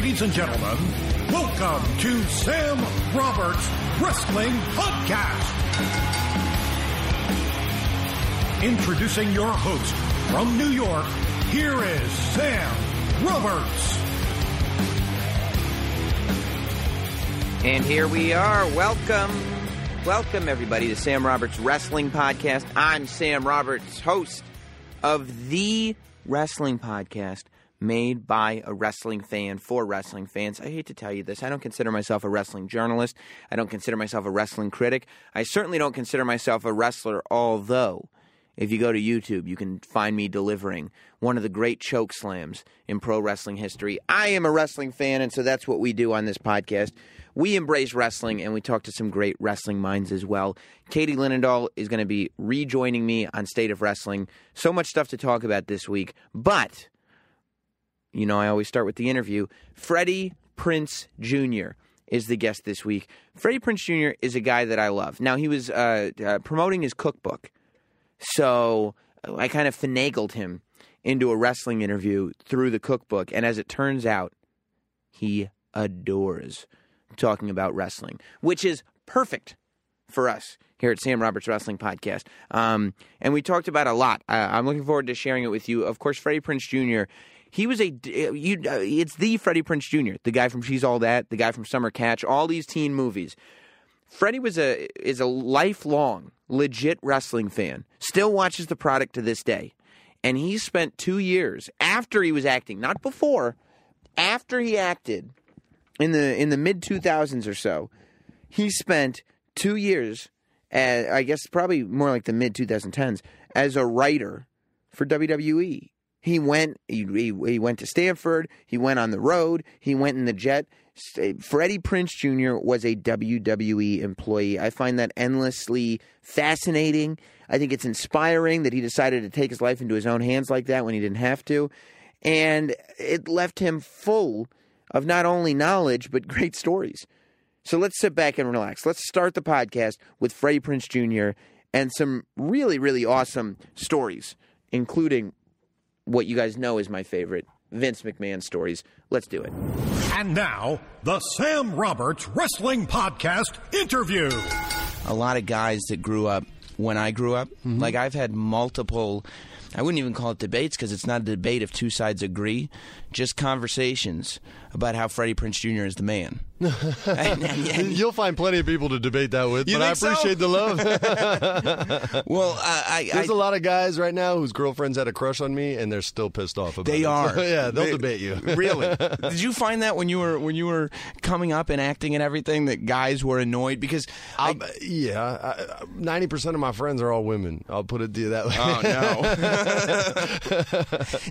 Ladies and gentlemen, welcome to Sam Roberts Wrestling Podcast. Introducing your host from New York, here is Sam Roberts. And here we are. Welcome. Welcome, everybody, to Sam Roberts Wrestling Podcast. I'm Sam Roberts, host of the wrestling podcast made by a wrestling fan for wrestling fans. I hate to tell you this. I don't consider myself a wrestling journalist. I don't consider myself a wrestling critic. I certainly don't consider myself a wrestler, although if you go to YouTube, you can find me delivering one of the great choke slams in pro wrestling history. I am a wrestling fan, and so that's what we do on this podcast. We embrace wrestling and we talk to some great wrestling minds as well. Katie Linendoll is going to be rejoining me on State of Wrestling. So much stuff to talk about this week, but you know, I always start with the interview. Freddie Prinze Jr. is the guest this week. Freddie Prinze Jr. is a guy that I love. Now, he was uh, uh, promoting his cookbook, so I kind of finagled him into a wrestling interview through the cookbook. And as it turns out, he adores talking about wrestling, which is perfect for us here at Sam Roberts Wrestling Podcast. Um, and we talked about a lot. I, I'm looking forward to sharing it with you. Of course, Freddie Prinze Jr. He was a you. Uh, it's the Freddie Prinze Jr. The guy from She's All That. The guy from Summer Catch. All these teen movies. Freddie was a is a lifelong legit wrestling fan. Still watches the product to this day, and he spent two years after he was acting, not before, after he acted in the in the mid two thousands or so. He spent two years, at, I guess probably more like the mid 2010s, as a writer for WWE. He went. He, he, went to Stamford. He went on the road. He went in the jet. Eh, Freddie Prinze Jr. was a WWE employee. I find that endlessly fascinating. I think it's inspiring that he decided to take his life into his own hands like that when he didn't have to. And it left him full of not only knowledge, but great stories. So let's sit back and relax. Let's start the podcast with Freddie Prinze Jr. and some really, really awesome stories, including what you guys know is my favorite Vince McMahon stories. Let's do it. And now, the Sam Roberts Wrestling Podcast interview. A lot of guys that grew up when I grew up, mm-hmm. like I've had multiple. I wouldn't even call it debates because it's not a debate if two sides agree, just conversations about how Freddie Prinze Jr. is the man. And- and- and- You'll find plenty of people to debate that with, but I think so? appreciate the love. well, I, I, There's I a lot of guys right now whose girlfriends had a crush on me, and they're still pissed off about They it. are. So, yeah, they'll They- debate you. really? Did you find that when you were when you were coming up and acting and everything that guys were annoyed because I, yeah, ninety percent of my friends are all women. I'll put it to you that way. Oh no.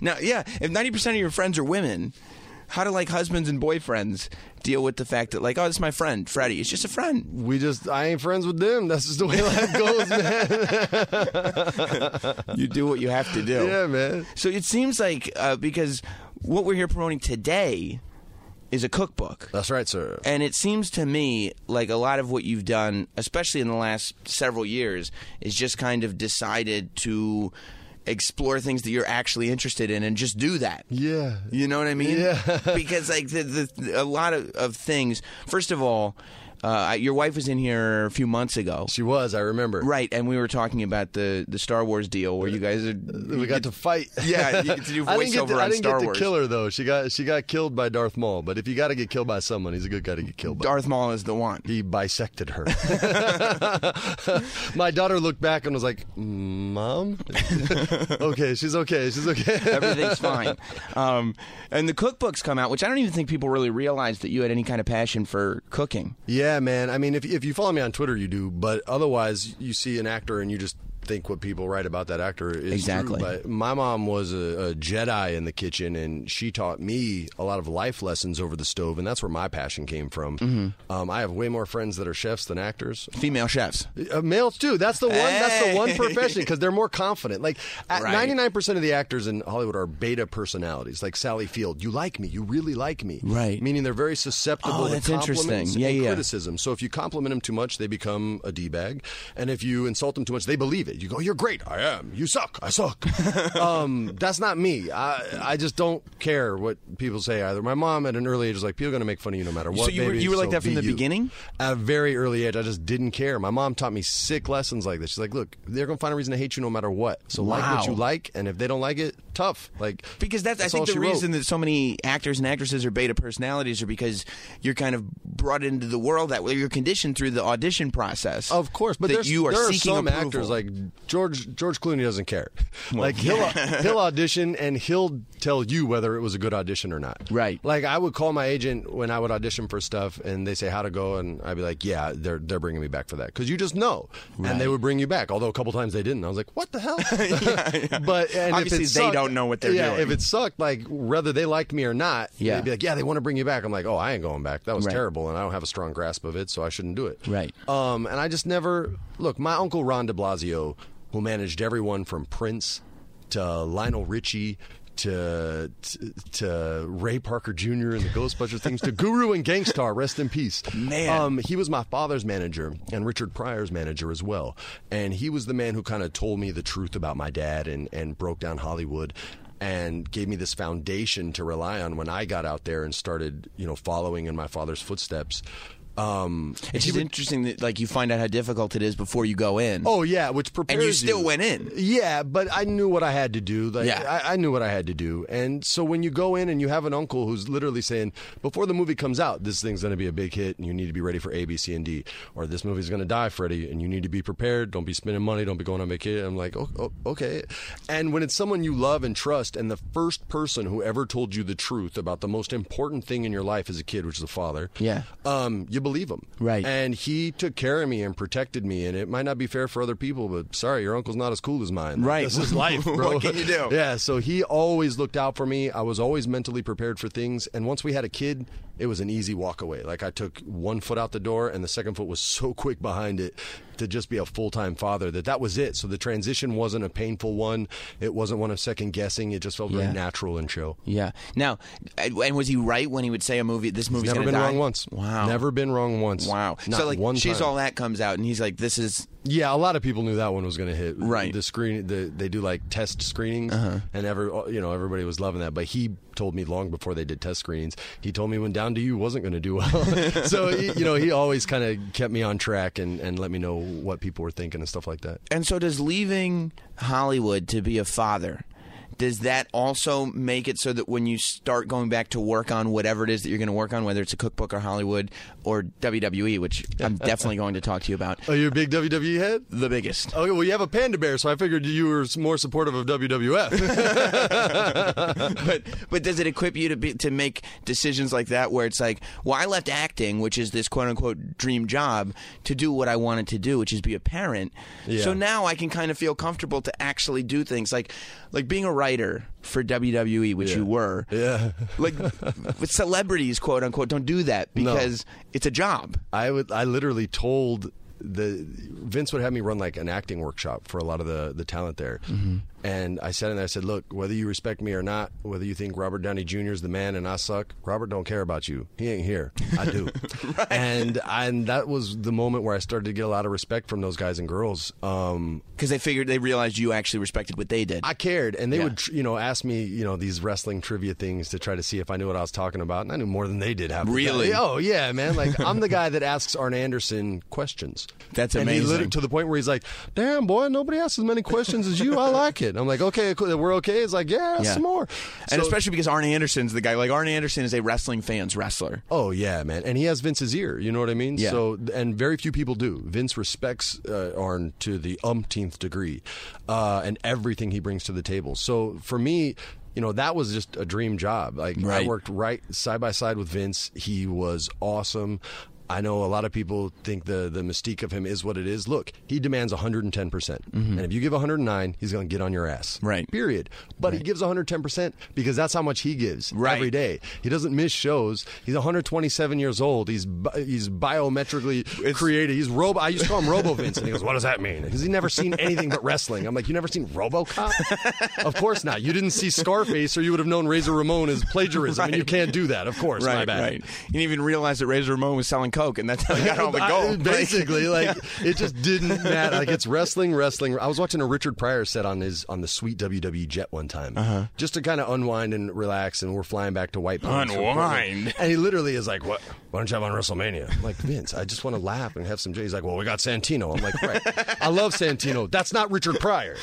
now, yeah, if ninety percent of your friends are women, how do like husbands and boyfriends deal with the fact that like, oh, it's my friend Freddie. It's just a friend. we just, I ain't friends with them. That's just the way life goes, man. You do what you have to do. yeah, man. So it seems like uh, because what we're here promoting today is a cookbook. That's right, sir. And it seems to me like a lot of what you've done, especially in the last several years, is just kind of decided to explore things that you're actually interested in and just do that. Yeah. You know what I mean? Yeah. because like the, the a lot of, of things. First of all, uh, your wife was in here a few months ago. She was, I remember. Right, and we were talking about the, the Star Wars deal where you guys are, We got to fight. Yeah, you get to do I didn't get voiceover to, on I didn't Star get Wars. to kill her though. She got she got killed by Darth Maul. But if you got to get killed by someone, he's a good guy to get killed by. Darth Maul is the one. he bisected her. My daughter looked back and was like, "Mom, okay, she's okay, she's okay." Everything's fine. Um, and the cookbooks come out, which I don't even think people really realize that you had any kind of passion for cooking. yeah, man. I mean, if if you follow me on Twitter, you do. But otherwise, you see an actor and you just think what people write about that actor is Exactly. True. But my mom was a, a Jedi in the kitchen, and she taught me a lot of life lessons over the stove, and that's where my passion came from. Mm-hmm. Um, I have way more friends that are chefs than actors. Female chefs. Uh, males too. That's the one. That's the one profession because they're more confident. Like ninety nine percent of the actors in Hollywood are beta personalities. Like Sally Field, you like me, you really like me, Right. Meaning they're very susceptible Oh, to compliments interesting. Yeah, and yeah. criticism. So if you compliment them too much, they become a d bag, and if you insult them too much, they believe it. You go, you're great. I am. You suck. I suck. um, that's not me. I I just don't care what people say either. My mom at an early age was like, people are going to make fun of you no matter what. So you were- baby, you were like so that from be the you." beginning? At a very early age, I just didn't care. My mom taught me sick lessons like this. She's like, look, they're going to find a reason to hate you no matter what. So like what you like, and if they don't like it, tough. Like Because that's, I all think the she wrote. reason that so many actors and actresses are beta personalities are because you're kind of brought into the world that way. You're conditioned through the audition process. Of course, but that there's, you are there are seeking some approval. actors like George George Clooney doesn't care. like he'll he'll audition and he'll tell you whether it was a good audition or not. Right. Like I would call my agent when I would audition for stuff, and they say how to go, and I'd be like, yeah, they're they're bringing me back for that because you just know, and they would bring you back. Although a couple times they didn't. I was like, what the hell? But and if Obviously, they don't know what they're yeah, doing. if it sucked, like whether they liked me or not, Yeah. they'd be like, yeah, they want to bring you back. I'm like, oh, I ain't going back. That was Right. terrible, and I don't have a strong grasp of it, so I shouldn't do it. Right. Um, and I just never look. My uncle Ron De Blasio, who managed everyone from Prince to Lionel Richie. To, to to Ray Parker Jr. and the Ghostbusters things to Guru and Gang Starr, rest in peace. Man. um, he was my father's manager and Richard Pryor's manager as well, and he was the man who kind of told me the truth about my dad and and broke down Hollywood and gave me this foundation to rely on when I got out there and started, you know, following in my father's footsteps. Um, It's just would- interesting that like you find out how difficult it is before you go in. Oh yeah, which prepares and you still went in. Yeah, but I knew what I had to do. Like, Yeah. I, I knew what I had to do. And so when you go in and you have an uncle who's literally saying, before the movie comes out, this thing's going to be a big hit and you need to be ready for A, B, C, and D. Or this movie's going to die, Freddie, and you need to be prepared. Don't be spending money. Don't be going on vacation. I'm like, oh, oh, okay. And when it's someone you love and trust, and the first person who ever told you the truth about the most important thing in your life as a kid, which is a father, Yeah. um, you believe him. Right. And he took care of me and protected me. And it might not be fair for other people, but sorry, your uncle's not as cool as mine. Right. This is life, bro. What can you do? Yeah. So he always looked out for me. I was always mentally prepared for things. And once we had a kid, it was an easy walk away. Like I took one foot out the door, and the second foot was so quick behind it to just be a full time father that that was it. So the transition wasn't a painful one. It wasn't one of second guessing. It just felt very natural and chill. Yeah. Now, and was he right when he would say a movie? This movie's Never been die? wrong once. Wow. Never been wrong once. Wow. Not so like, she's time. all that comes out, and he's like, "This is Yeah, a lot of people knew that one was going to hit. Right. The screen, the, they do like test screenings, Uh-huh. and every you know everybody was loving that. But he told me long before they did test screenings, he told me when Down to You wasn't going to do well. so he, you know he always kind of kept me on track and and let me know what people were thinking and stuff like that. And so, does leaving Hollywood to be a father? Does that also make it so that when you start going back to work on whatever it is that you're going to work on, whether it's a cookbook or Hollywood or WWE, which I'm definitely going to talk to you about, Oh, you're a big WWE head. the biggest. Okay, well you have a panda bear, so I figured you were more supportive of WWF. but but does it equip you to be to make decisions like that where it's like, well, I left acting, which is this quote unquote dream job, to do what I wanted to do, which is be a parent. Yeah. So now I can kind of feel comfortable to actually do things like like being a writer for WWE, which Yeah. you were. yeah. Like with celebrities, quote unquote, don't do that No. because it's a job. I would. I literally told the Vince would have me run like an acting workshop for a lot of the the talent there, Mm-hmm. And I said there, I said, look, whether you respect me or not, whether you think Robert Downey Jr. is the man and I suck, Robert don't care about you. He ain't here. I do. And and that was the moment where I started to get a lot of respect from those guys and girls. Um, Because they figured they realized you actually respected what they did. I cared, and they Yeah. would, you know, ask me, you know, these wrestling trivia things to try to see if I knew what I was talking about, and I knew more than they did. The. Really? Oh yeah, man. Like I'm the guy that asks Arn Anderson questions. That's and He amazing. to the point where he's like, "Damn, boy, nobody asks as many questions as you. I like it." I'm like, "Okay, cool. we're okay." It's like, "Yeah, Yeah. some more." and So- especially because Arn Anderson's the guy. Like Arn Anderson is a wrestling fan's wrestler. Oh yeah, man, and he has Vince's ear. You know what I mean? Yeah. So, and very few people do. Vince respects uh, Arn to the umpteenth degree, uh, and everything he brings to the table. So for me. You know that was just a dream job. Like Right. I worked right side by side with Vince. He was awesome. I know a lot of people think the the mystique of him is what it is. Look, he demands 110%. percent And if you give 109, he's going to get on your ass. Mm-hmm. Right. Period. But he gives 110% because that's how much he gives Right. every day. He doesn't miss shows. He's 127 years old. He's he's biometrically created. He's robo. I used to call him Robo Vince, and he goes, "What does that mean?" Because he's never seen anything but wrestling. I'm like, "You never seen RoboCop?" of course not. You didn't see Scarface, or you would have known Razor Ramon is plagiarism, and you can't do that. Of course, my right, bad. right. You didn't even realize that Razor Ramon was selling coke, and that's how he got home the I- gold. Basically, like it just didn't matter. Like it's wrestling, wrestling. I was watching a Richard Pryor set on his on the sweet WWE jet one time, Uh-huh. just to kind of unwind and relax. And we're flying back to White Plains. from Unwind. And he literally is like, "What? Why don't you have on WrestleMania?" I'm like, Vince, I just want to laugh and have some. J-. He's like, "Well, we got Santino." I'm like, "Right, I love Santino. That's not Richard Pryor."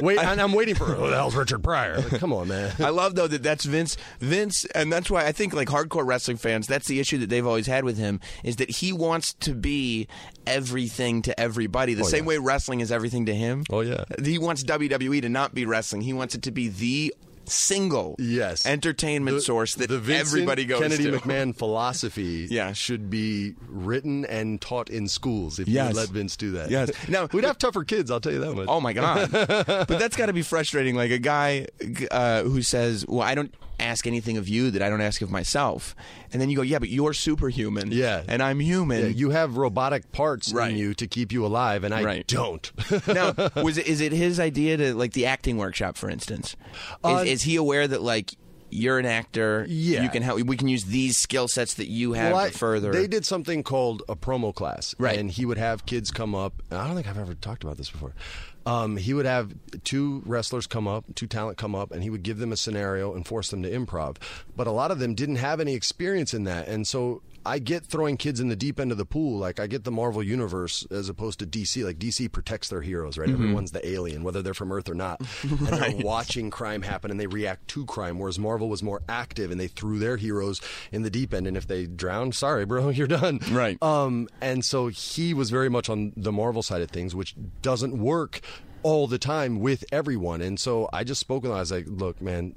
Wait, and I'm waiting for who the hell's Richard Pryor? Like, come on, man. I love though that that's Vince. Vince, and that's why I think like hardcore wrestling fans. That's the issue that they've always had with him is that he wants to be everything to everybody. The same yeah. way wrestling is everything to him. Oh, yeah. He wants WWE to not be wrestling. He wants it to be the single Yes. entertainment The- source that everybody goes to. Kennedy to. McMahon philosophy Yeah. should be written and taught in schools if you Yes. would let Vince do that. Yes. Now- we'd have tougher kids. I'll tell you that much. Oh my god! but that's got to be frustrating. Like a guy uh, who says, "Well, I don't ask anything of you that I don't ask of myself," and then you go, "Yeah, but you're superhuman, Yeah. and I'm human." Yeah, you have robotic parts Right. in you to keep you alive, and I Right. don't. now, was it is it his idea to like the acting workshop, for instance? Is, Uh, is he aware that like you're an actor? Yeah. you can help. We can use these skill sets that you have Well, I- to further. They did something called a promo class, Right. And he would have kids come up. I don't think I've ever talked about this before. Um, he would have two wrestlers come up, two talent come up, and he would give them a scenario and force them to improv. But a lot of them didn't have any experience in that, and so. I get throwing kids in the deep end of the pool. Like I get the Marvel universe as opposed to DC. Like DC protects their heroes, right? Mm-hmm. Everyone's the alien, whether they're from Earth or not, and they're watching crime happen and they react to crime. Whereas Marvel was more active and they threw their heroes in the deep end, and if they drown, sorry, bro, you're done. Right. Um, and so he was very much on the Marvel side of things, which doesn't work all the time with everyone. And so I just spoke with him. I was like, look, man.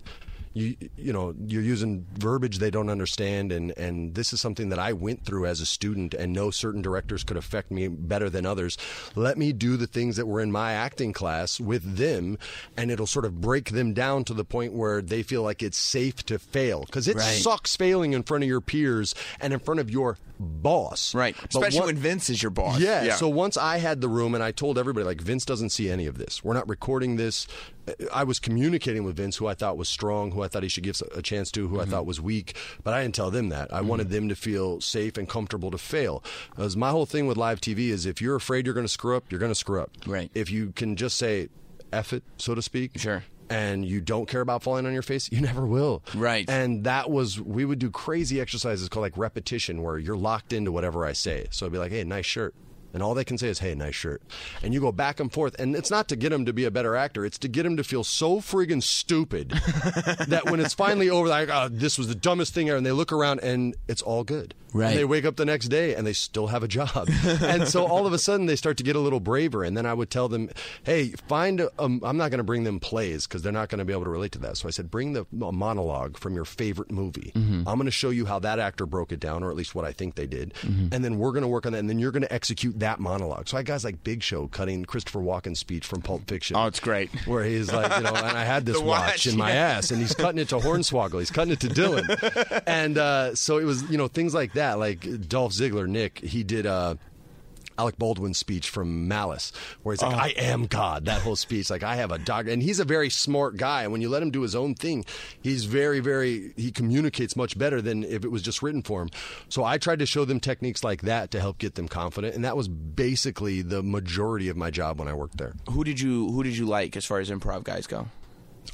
You, you know you're using verbiage they don't understand and and this is something that I went through as a student and know certain directors could affect me better than others let me do the things that were in my acting class with them and it'll sort of break them down to the point where they feel like it's safe to fail because it Right. sucks failing in front of your peers and in front of your boss right, But especially what- when Vince is your boss. yeah, So once I had the room and I told everybody, like, Vince doesn't see any of this. We're not recording this. I was communicating with Vince, who I thought was strong, who I thought he should give a chance to, Mm-hmm. who I thought was weak, but I didn't tell them that. I wanted them to feel safe and comfortable to fail. Because my whole thing with live TV is if you're afraid you're going to screw up, you're going to screw up. Right. If you can just say, F it, so to speak. Sure. And you don't care about falling on your face, you never will. Right. And that was, we would do crazy exercises called like repetition where you're locked into whatever I say. So I'd be like, hey, nice shirt. And all they can say is, hey, nice shirt. And you go back and forth. And it's not to get him to be a better actor, it's to get him to feel so friggin' stupid that when it's finally over, like, oh, this was the dumbest thing ever. And they look around and it's all good. Right. And they wake up the next day and they still have a job. and so all of a sudden they start to get a little braver. And then I would tell them, hey, find, a, um, I'm not going to bring them plays because they're not going to be able to relate to that. So I said, bring the monologue from your favorite movie. I'm going to show you how that actor broke it down, or at least what I think they did. And then we're going to work on that. And then you're going to execute that monologue. So I had guys like Big Show cutting Christopher Walken's speech from Pulp Fiction. Oh, it's great. Where he's like, you know, and I had this watch, watch, in my ass, and he's cutting it to Hornswoggle. He's cutting it to Dylan. and uh, so it was, you know, things like that. Like Dolph Ziggler, Nick, he did. Uh, Alec Baldwin's speech from Malice, where he's like, Oh. "I am God." That whole speech, like, I have a dog, and he's a very smart guy. And when you let him do his own thing, he's very, very. He communicates much better than if it was just written for him. So I tried to show them techniques like that to help get them confident, and that was basically the majority of my job when I worked there. Who did you Who did you like as far as improv guys go?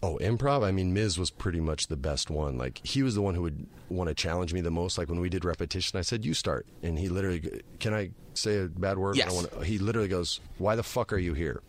Oh, improv. I mean, Miz was pretty much the best one. Like he was the one who would want to challenge me the most. Like when we did repetition, I said, "You start," and he literally, "Can I say a bad word?" I Yes. don't wanna, he literally goes, "Why the fuck are you here?"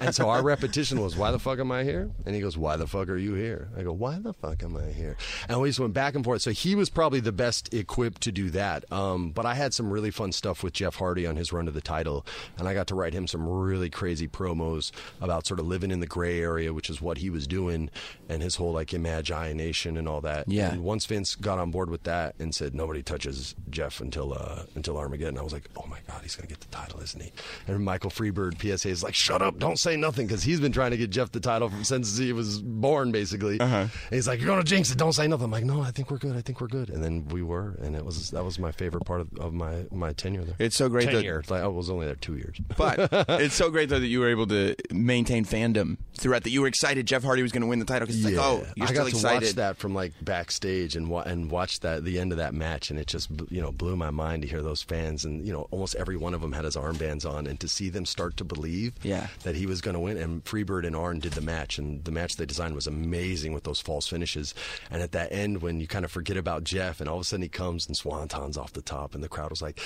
And so our repetition was, "Why the fuck am I here?" And he goes, "Why the fuck are you here?" I go, "Why the fuck am I here?" And we just went back and forth. So he was probably the best equipped to do that. Um, but I had some really fun stuff with Jeff Hardy on his run to the title, and I got to write him some really crazy promos about sort of living in the gray area, which is what he was doing, and his whole like imagination and all that. Yeah. And once Vince got on board with that and said nobody touches Jeff until uh, until Armageddon, I was like, oh my god, he's gonna get the title, isn't he? And Michael Freebird, PSA, is like, shut up, don't say nothing, because he's been trying to get Jeff the title from since he was born, basically. Uh-huh. And he's like, you're gonna jinx it, don't say nothing. I'm like, no, I think we're good, I think we're good. And then we were, and it was that was my favorite part of, of my my tenure there. It's so great that- Like I was only there two years. But it's so great though that you were able to maintain fandom throughout. That you were excited Jeff Hardy was going to win the title because it's like, oh, you're I still got to excited. watch that from like backstage and wa- and watch that the end of that match, and it just you know blew my mind to hear those fans, and you know almost every one of them had his armbands on, and to see them start to believe Yeah. that he was going to win. And Freebird and Arn did the match, and the match they designed was amazing with those false finishes. And at that end, when you kind of forget about Jeff, and all of a sudden he comes and swantons off the top, and the crowd was like,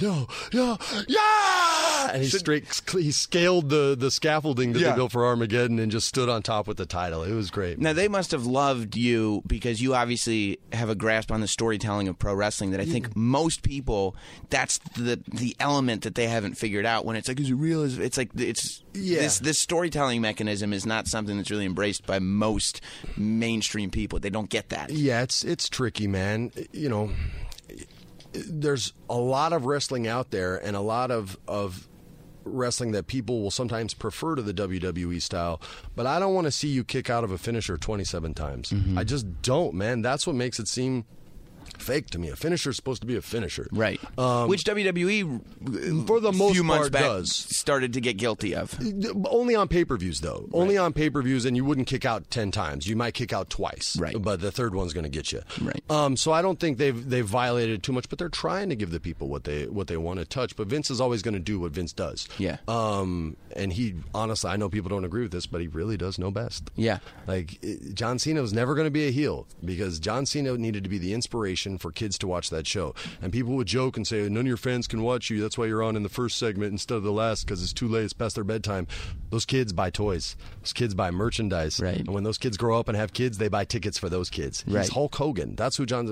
"No, no, yeah!" And he straight he scaled the the scaffolding that Yeah. they built for Armageddon and just stood on top with the title. It was great. Now they must have loved you because you obviously have a grasp on the storytelling of pro wrestling that I think most people that's the the element that they haven't figured out when it's like is it real is it's like it's Yeah. this this storytelling mechanism is not something that's really embraced by most mainstream people. They don't get that. Yeah, it's it's tricky, man. You know, there's a lot of wrestling out there, and a lot of of wrestling that people will sometimes prefer to the WWE style. But I don't want to see you kick out of a finisher 27 times. Mm-hmm. I just don't, man. That's what makes it seem fake to me. A finisher is supposed to be a finisher, Right. Which WWE Um, For the most few months part, back does. started to get guilty of. Only on pay per views, though. Only on pay per views, and you wouldn't kick out ten times. You might kick out twice, Right. But the third one's going to get you, Right. Um, so I don't think they've they've violated too much, but they're trying to give the people what they what they want to touch. But Vince is always going to do what Vince does. Yeah. Um, and he honestly, I know people don't agree with this, but he really does know best. Yeah. Like John Cena was never going to be a heel because John Cena needed to be the inspiration for kids to watch that show. And people would joke and say, "None of your fans can watch you. That's why you're on in the first segment instead of the last because it's too late. It's past their bedtime." Those kids buy toys. Those kids buy merchandise. Right. And when those kids grow up and have kids, they buy tickets for those kids. He's Right. Hulk Hogan. That's who John.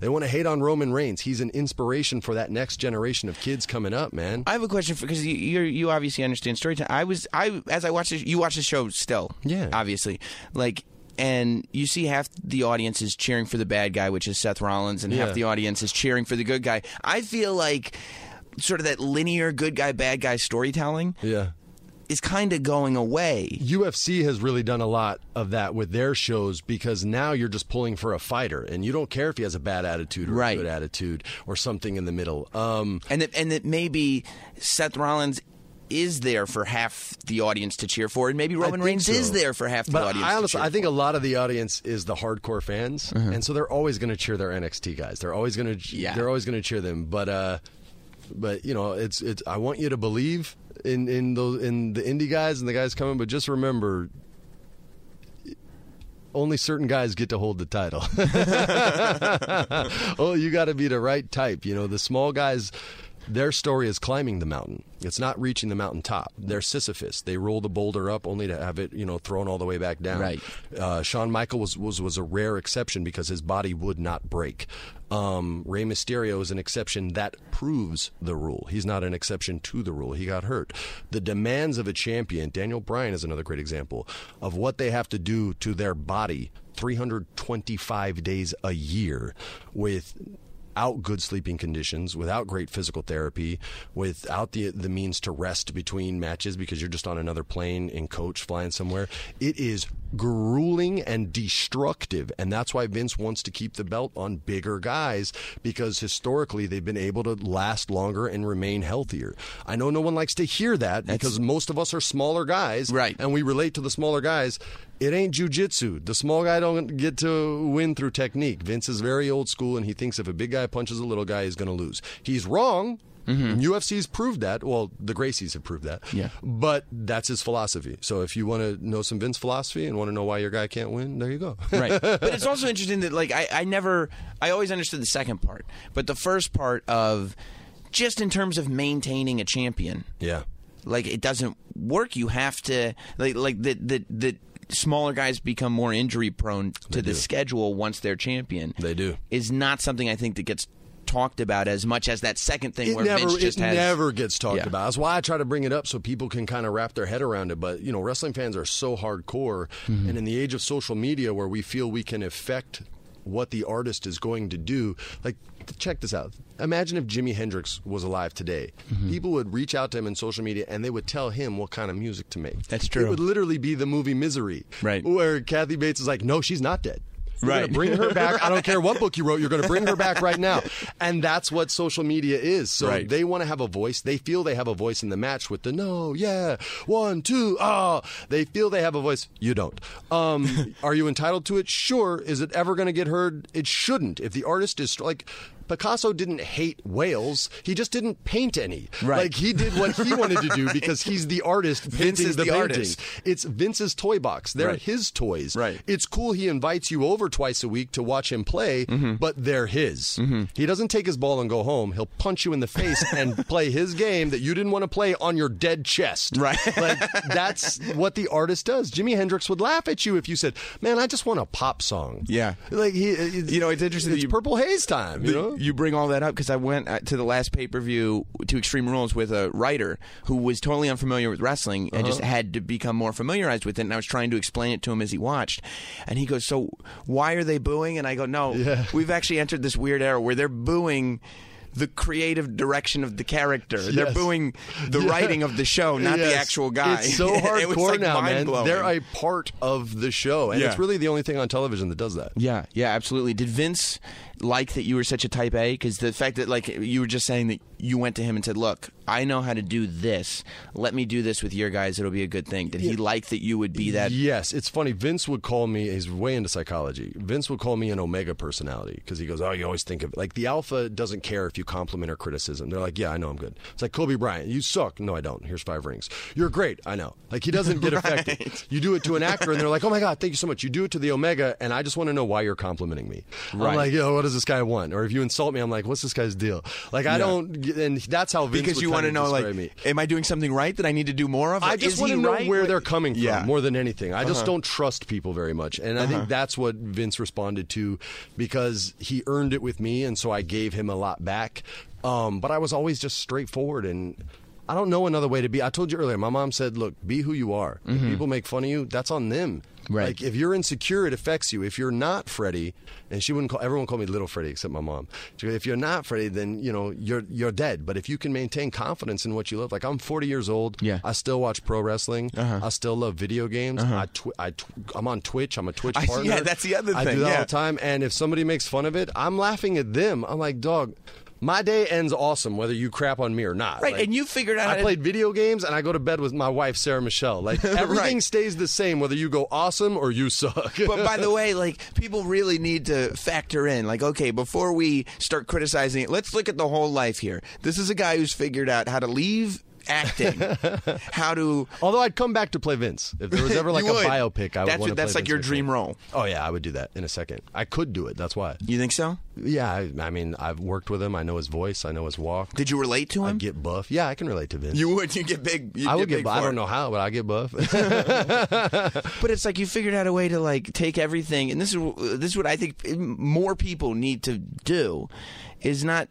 They want to hate on Roman Reigns. He's an inspiration for that next generation of kids coming up, man. I have a question for because you you're, you obviously understand storytelling. I was I as I watched this, you watch the show still, Yeah. obviously, like. And you see half the audience is cheering for the bad guy, which is Seth Rollins, and Yeah. half the audience is cheering for the good guy. I feel like sort of that linear good guy bad guy storytelling yeah. is kind of going away. UFC has really done a lot of that with their shows because now you're just pulling for a fighter and you don't care if he has a bad attitude or Right. a good attitude or something in the middle. Um, and that and that maybe Seth Rollins is there for half the audience to cheer for, and maybe Roman Reigns so. is there for half the but audience. I honestly, I think for. a lot of the audience is the hardcore fans, and so they're always going to cheer their NXT guys. They're always going to, Yeah. they're always going to cheer them. But, uh, but you know, it's it's. I want you to believe in in those in the indie guys and the guys coming, but just remember. Only certain guys get to hold the title. oh, you got to be the right type. You know, the small guys, their story is climbing the mountain. It's not reaching the mountaintop. They're Sisyphus. They roll the boulder up only to have it, you know, thrown all the way back down. Right. Uh, Shawn Michael was, was was a rare exception because his body would not break. Um, Rey Mysterio is an exception that proves the rule. He's not an exception to the rule. He got hurt. The demands of a champion, Daniel Bryan is another great example of what they have to do to their body 325 days a year with without good sleeping conditions, without great physical therapy, without the the means to rest between matches because you're just on another plane in coach flying somewhere. It is grueling and destructive, and that's why Vince wants to keep the belt on bigger guys because historically they've been able to last longer and remain healthier. I know no one likes to hear that because most of us are smaller guys, Right. And we relate to the smaller guys. It ain't jujitsu. The small guy don't get to win through technique. Vince is very old school, and he thinks if a big guy punches a little guy, he's going to lose. He's wrong. Mm-hmm. UFC's proved that. Well, the Gracies have proved that. Yeah. But that's his philosophy. So if you want to know some Vince philosophy and want to know why your guy can't win, there you go. right. But it's also interesting that like I, I never I always understood the second part, but the first part of just in terms of maintaining a champion, yeah. like it doesn't work. You have to like like the the the smaller guys become more injury prone to the schedule once they're champion. They do. Is not something I think that gets talked about as much as that second thing It where never, Vince just it has never gets talked Yeah. about. That's why I try to bring it up so people can kind of wrap their head around it. But you know, wrestling fans are so hardcore, Mm-hmm. and in the age of social media, where we feel we can affect what the artist is going to do. Like, check this out. Imagine if Jimi Hendrix was alive today. Mm-hmm. People would reach out to him in social media and they would tell him what kind of music to make. That's true. It would literally be the movie Misery. Right. Where Kathy Bates is like, no, she's not dead. You're Right. bring her back. I don't care what book you wrote. You're going to bring her back right now, and that's what social media is. So Right. they want to have a voice. They feel they have a voice in the match with the no, yeah, one, two, ah. They feel they have a voice. You don't. Um, are you entitled to it? Sure. Is it ever going to get heard? It shouldn't. If the artist is like. Picasso didn't hate whales. He just didn't paint any. Right. Like he did what he wanted to do because he's the artist Vince is the, the artist. It's Vince's toy box. They're Right. his toys. Right. It's cool he invites you over twice a week to watch him play, Mm-hmm. but they're his. He doesn't take his ball and go home. He'll punch you in the face and play his game that you didn't want to play on your dead chest. Right. like that's what the artist does. Jimi Hendrix would laugh at you if you said, "Man, I just want a pop song." Yeah. Like he, You know, it's interesting It's you- Purple Haze time. You know. You bring all that up because I went uh, to the last pay per view to Extreme Rules with a writer who was totally unfamiliar with wrestling and Uh-huh. just had to become more familiarized with it. And I was trying to explain it to him as he watched. And he goes, So why are they booing? And I go, No, Yeah. we've actually entered this weird era where they're booing. The creative direction of the character. They're booing the Yeah. writing of the show, not the actual guy. It's so hardcore was like now, man. They're a part of the show, and Yeah. it's really the only thing on television that does that. Yeah, yeah, absolutely. Did Vince like that you were such a type A? Because the fact that, like, you were just saying that you went to him and said, "Look, I know how to do this. Let me do this with your guys. It'll be a good thing." Did he like that you would be that? Yes, it's funny. Vince would call me. He's way into psychology. Vince would call me an omega personality because he goes, "Oh, you always think of like the alpha doesn't care if you compliment or criticism." They're like, "Yeah, I know I'm good." It's like Kobe Bryant. You suck. No, I don't. Here's five rings. You're great. I know. Like he doesn't get affected. You do it to an actor, and they're like, "Oh my god, thank you so much." You do it to the omega, and I just want to know why you're complimenting me. Right. I'm like, yo, what does this guy want? Or if you insult me, I'm like, what's this guy's deal? Like I Yeah. don't. And that's how Vince Because you want to know, like, me. am I doing something right that I need to do more of? I just want to know right? where they're coming from Yeah. Uh-huh. more than anything. I just don't trust people very much. And I think that's what Vince responded to because he earned it with me, and so I gave him a lot back. Um, but I was always just straightforward and. I don't know another way to be. I told you earlier. My mom said, "Look, be who you are. If people make fun of you, that's on them. Mm-hmm. Right. Like if you're insecure, it affects you. If you're not Freddie, and she wouldn't call everyone called me Little Freddie except my mom. Goes, if you're not Freddie, then you know you're you're dead. But if you can maintain confidence in what you love, like I'm 40 years old. Yeah. I still watch pro wrestling. Uh-huh. I still love video games. I tw- I tw- I'm on Twitch. I'm a Twitch I- partner. yeah, that's the other thing. I do that yeah. all the time. And if somebody makes fun of it, I'm laughing at them. I'm like, dog. My day ends awesome whether you crap on me or not. Right, Like, and you figured out how I to- played video games and I go to bed with my wife Sarah Michelle. Like everything Right. stays the same whether you go awesome or you suck. but by the way, like people really need to factor in, like, okay, before we start criticizing it, let's look at the whole life here. This is a guy who's figured out how to leave acting, how to. Although I'd come back to play Vince if there was ever like a would. biopic. I would That's want what- that's like your Vince dream McMahon. role. Oh yeah, I would do that in a second. I could do it. That's why. You think so? Yeah, I, I mean, I've worked with him. I know his voice. I know his walk. Did you relate to him? I get buff. Yeah, I can relate to Vince. you would. You get big. I would get. buff. I don't know how, but I get buff. But it's like you figured out a way to like take everything, and this is this is what I think more people need to do, is not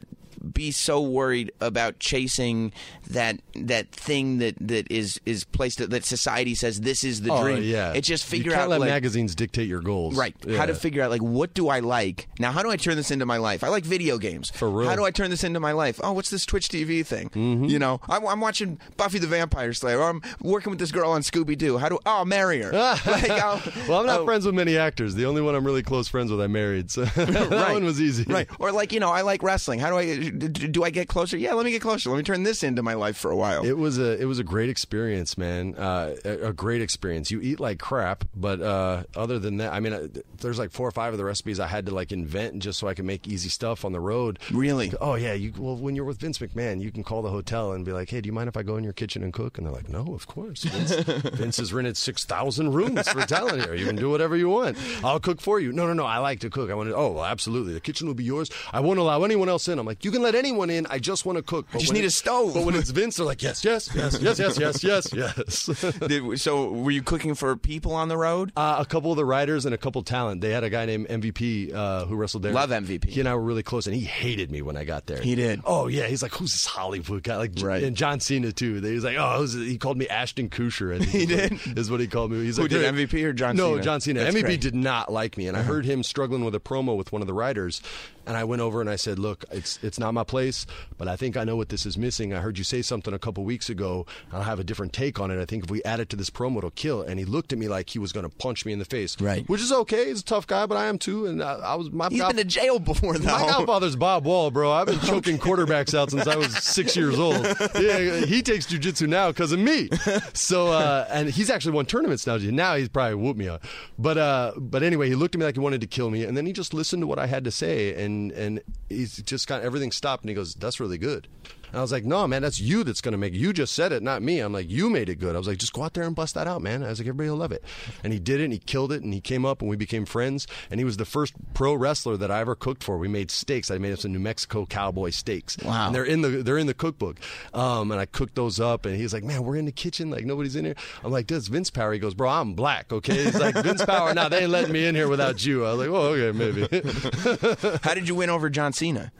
be so worried about chasing that that thing that that is is placed that society says this is the oh dream. yeah, It's just figure you can't out let like, magazines dictate your goals. Right. Yeah. How to figure out like what do I like? Now how do I turn this into my life? I like video games. For real. How do I turn this into my life? Oh, what's this Twitch TV thing? Mm-hmm. You know, I'm, I'm watching Buffy the Vampire Slayer. Or I'm working with this girl on Scooby Doo. How do? Oh, I'll marry her. like, I'll, well, I'm not oh, friends with many actors. The only one I'm really close friends with, I married. So that Right. one was easy. Right. Or like, you know, I like wrestling. How do I do, I get closer? Yeah, let me get closer. Let me turn this into my life for a while. It was a it was a great experience, man. Uh, a, a great experience. You eat like crap, but uh, other than that, I mean, uh, there's like four or five of the recipes I had to like invent just so I could make easy stuff on the road. Really? Oh yeah. You well, when you're with Vince McMahon, you can call the hotel and be like, "Hey, do you mind if I go in your kitchen and cook?" And they're like, "No, of course." Vince, Vince has rented six thousand rooms for talent here. You can do whatever you want. I'll cook for you. No, no, no. I like to cook. I want to. Oh, well, absolutely. The kitchen will be yours. I won't allow anyone else in. I'm like, you can let anyone in. I just want to cook. But just need it- a stove. But when it's Vince, they're like, yes, yes, yes, yes, yes, yes, yes, yes. Did- so were you cooking for people on the road? Uh, a couple of the writers and a couple talent. They had a guy named MVP uh, who wrestled there. Love MVP. He and I were really close, and he hated me when I got there. He did? Oh yeah, he's like, "Who's this Hollywood guy?" Like, Right. and John Cena too. He was like, "Oh, who's he called me Ashton Kutcher." And He did? is what he called me. He's Who like, did, MVP or John no, Cena? John Cena. That's MVP great. did not like me, and I heard him struggling with a promo with one of the writers. And I went over and I said, "Look, it's it's not my place, but I think I know what this is missing. I heard you say something a couple weeks ago. I'll have a different take on it. I think if we add it to this promo, it'll kill." And he looked at me like he was going to punch me in the face. Right. Which is okay. He's a tough guy, but I am too. And I, I was my He's god- been to jail before, though. my godfather's Bob Wall, bro. I've been choking quarterbacks out since I was six years old. Yeah, he takes jujitsu now because of me. So, uh, and he's actually won tournaments now. Now he's probably whooped me up. But, uh, but anyway, he looked at me like he wanted to kill me, and then he just listened to what I had to say, and and he's just got everything stopped, and he goes, "That's really good." And I was like, no, man, that's you that's going to make it. You just said it, not me. I'm like, you made it good. I was like, just go out there and bust that out, man. I was like, everybody will love it. And he did it, and he killed it, and he came up, and we became friends. And he was the first pro wrestler that I ever cooked for. We made steaks. I made up some New Mexico cowboy steaks. Wow. And they're in the they're in the cookbook. Um, and I cooked those up, and he's like, man, we're in the kitchen, like nobody's in here. I'm like, this Vince Power. He goes, bro, I'm black, okay? He's like, Vince Power. Now they ain't letting me in here without you. I was like, oh, okay, maybe. How did you win over John Cena?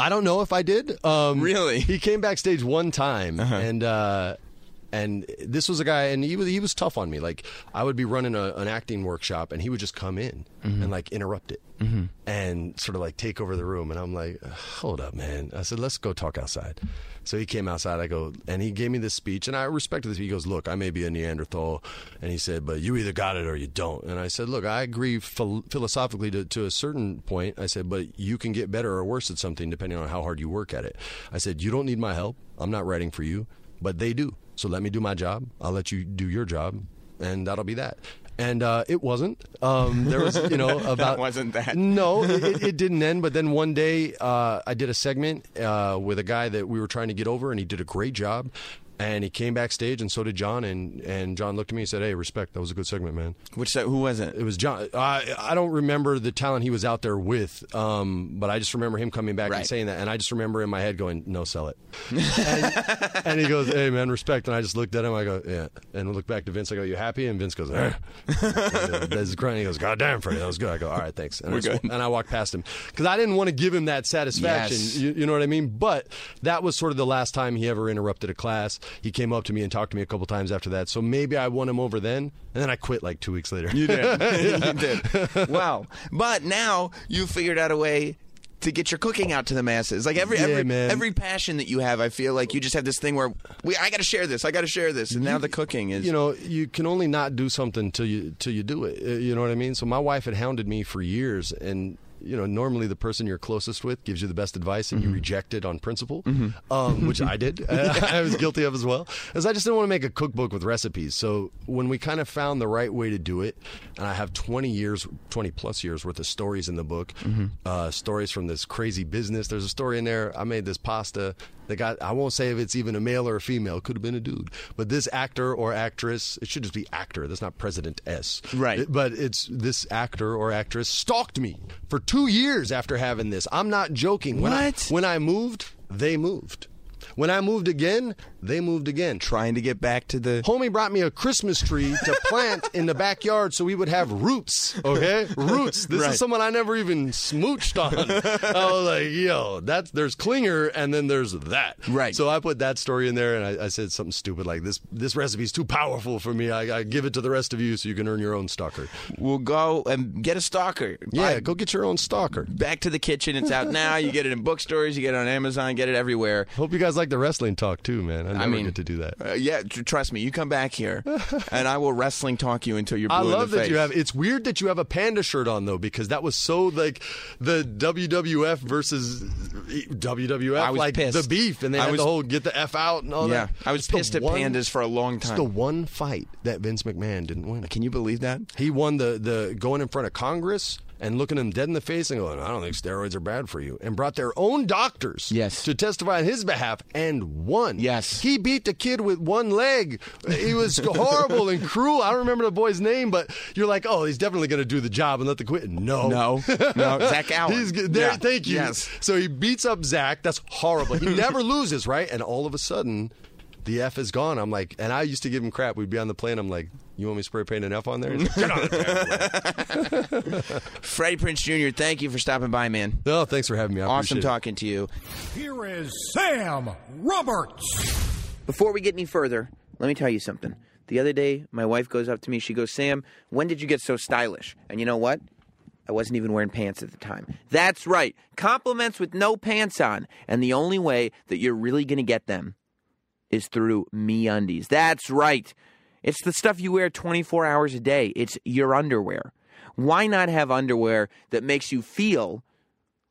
I don't know if I did. Um, Really? He came backstage one time, Uh-huh. and uh, and this was a guy, and he was he was tough on me. Like I would be running a, an acting workshop, and he would just come in Mm-hmm. and like interrupt it, and sort of like take over the room. And I'm like, hold up, man. I said, let's go talk outside. So he came outside. I go, and he gave me this speech, and I respected this. He goes, look, I may be a Neanderthal, and he said, but you either got it or you don't. And I said, look, I agree phil- philosophically to, to a certain point. I said, but you can get better or worse at something depending on how hard you work at it. I said, you don't need my help. I'm not writing for you, but they do. So let me do my job. I'll let you do your job, and that'll be that. And uh, it wasn't. Um, there was, you know, about wasn't that. no, it, it- it didn't end. But then one day, uh, I did a segment uh, with a guy that we were trying to get over, and he did a great job. And he came backstage, and so did John. And, and John looked at me and said, "Hey, respect. That was a good segment, man." Which who was it? It was John. I I don't remember the talent he was out there with, um, but I just remember him coming back Right. and saying that, and I just remember in my head going, "No, sell it." and, and he goes, "Hey, man, respect." And I just looked at him. I go, "Yeah," and I look back to Vince. I go, "You happy?" And Vince goes, eh. and Des grunting. He goes, "God damn, Freddie, that was good." I go, "All right, thanks." And, I, We're just- good. and I walked past him because I didn't want to give him that satisfaction. Yes. You, you know what I mean? But that was sort of the last time he ever interrupted a class. He came up to me and talked to me a couple times after that. So maybe I won him over then, and then I quit like two weeks later. You did. you did. Wow. But now you figured out a way to get your cooking out to the masses. Like every Yeah, every man. every passion that you have, I feel like you just have this thing where we I got to share this. I got to share this. And now the cooking is you know, you can only not do something till you till you do it. Uh, You know what I mean? So my wife had hounded me for years, and you know, normally the person you're closest with gives you the best advice, and you reject it on principle, um, which I did. I was guilty of as well, as I just didn't want to make a cookbook with recipes. So when we kind of found the right way to do it, and I have 20 years, 20 plus years worth of stories in the book, uh, stories from this crazy business. There's a story in there. I made this pasta. They got. I won't say if it's even a male or a female. Could have been a dude. But this actor or actress. It should just be actor. That's not President S. Right. It- but it's this actor or actress stalked me for two years after having this. I'm not joking. When I, What? when I moved, they moved. When I moved again, they moved again. trying to get back to the Homie brought me a Christmas tree to plant in the backyard so we would have roots. Okay, roots. This Right. is someone I never even smooched on. I was like, yo, that's there's clinger and then there's that. Right. So I put that story in there and I, I said something stupid like this. This recipe is too powerful for me. I, I give it to the rest of you so you can earn your own stalker. We'll go and get a stalker. Yeah, Buy- go get your own stalker. back to the kitchen. It's out now. You get it in bookstores. You get it on Amazon. Get it everywhere. Hope you guys like the wrestling talk too, man. I never mean, get to do that. Uh, yeah, tr- trust me. You come back here, and I will wrestling talk you until you're blue I love that face. you have. It's weird that you have a panda shirt on though, because that was so like the WWF versus WWF, I was like pissed. the beef, and they I had was- the whole get the f out and all that. Yeah, that. I was It's pissed at one- pandas for a long It's time. the one fight that Vince McMahon didn't win. Can you believe that? He won the the going in front of Congress and looking him dead in the face and going, I don't think steroids are bad for you, and brought their own doctors Yes. to testify on his behalf and won. Yes. He beat the kid with one leg. He was horrible and cruel. I don't remember the boy's name, but you're like, oh, he's definitely going to do the job and let the quit. No. No, no, Zach Allen. He's. There, Yeah. Thank you. Yes. So he beats up Zach. That's horrible. He never loses, right? And all of a sudden, the F is gone. I'm like, and I used to give him crap. We'd be on the plane. I'm like, you want me to spray paint an F on there? He's like, Get on the damn plane. Freddie Prinze Jr., thank you for stopping by, man. No, thanks for having me. I Awesome appreciate it. talking to you. Here is Sam Roberts. Before we get any further, let me tell you something. The other day, my wife goes up to me. She goes, Sam, when did you get so stylish? And you know what? I wasn't even wearing pants at the time. That's right. Compliments with no pants on. And the only way that you're really going to get them is through me undies. That's right. It's the stuff you wear 24 hours a day. It's your underwear. Why not have underwear that makes you feel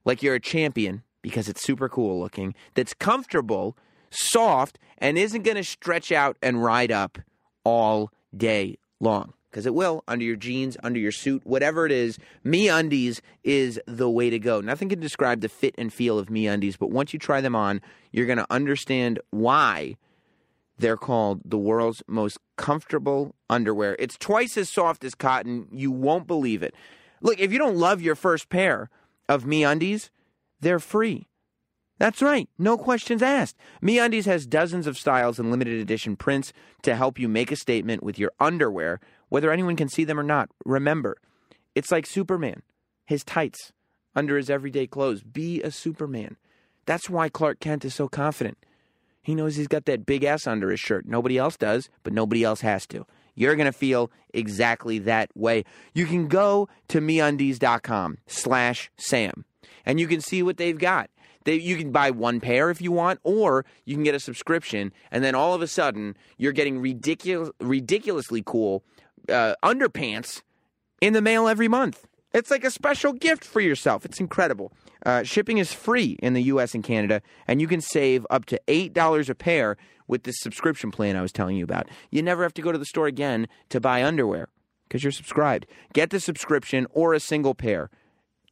like you're a champion because it's super cool looking, that's comfortable, soft, and isn't going to stretch out and ride up all day long. Because it will under your jeans, under your suit, whatever it is. Me undies is the way to go. Nothing can describe the fit and feel of me undies, but once you try them on, you're going to understand why they're called the world's most comfortable underwear. It's twice as soft as cotton. You won't believe it. Look, if you don't love your first pair of Me Undies, they're free. That's right, no questions asked. Me Undies has dozens of styles and limited edition prints to help you make a statement with your underwear, whether anyone can see them or not. Remember, it's like Superman, his tights under his everyday clothes. Be a Superman. That's why Clark Kent is so confident. He knows he's got that big ass under his shirt. Nobody else does, but nobody else has to. You're going to feel exactly that way. You can go to meundies.com slash Sam and you can see what they've got. They, you can buy one pair if you want, or you can get a subscription, and then all of a sudden you're getting ridiculous, ridiculously cool uh, underpants in the mail every month. It's like a special gift for yourself. It's incredible. Uh, shipping is free in the U.S. and Canada, and you can save up to $8 a pair with this subscription plan I was telling you about. You never have to go to the store again to buy underwear because you're subscribed. Get the subscription or a single pair.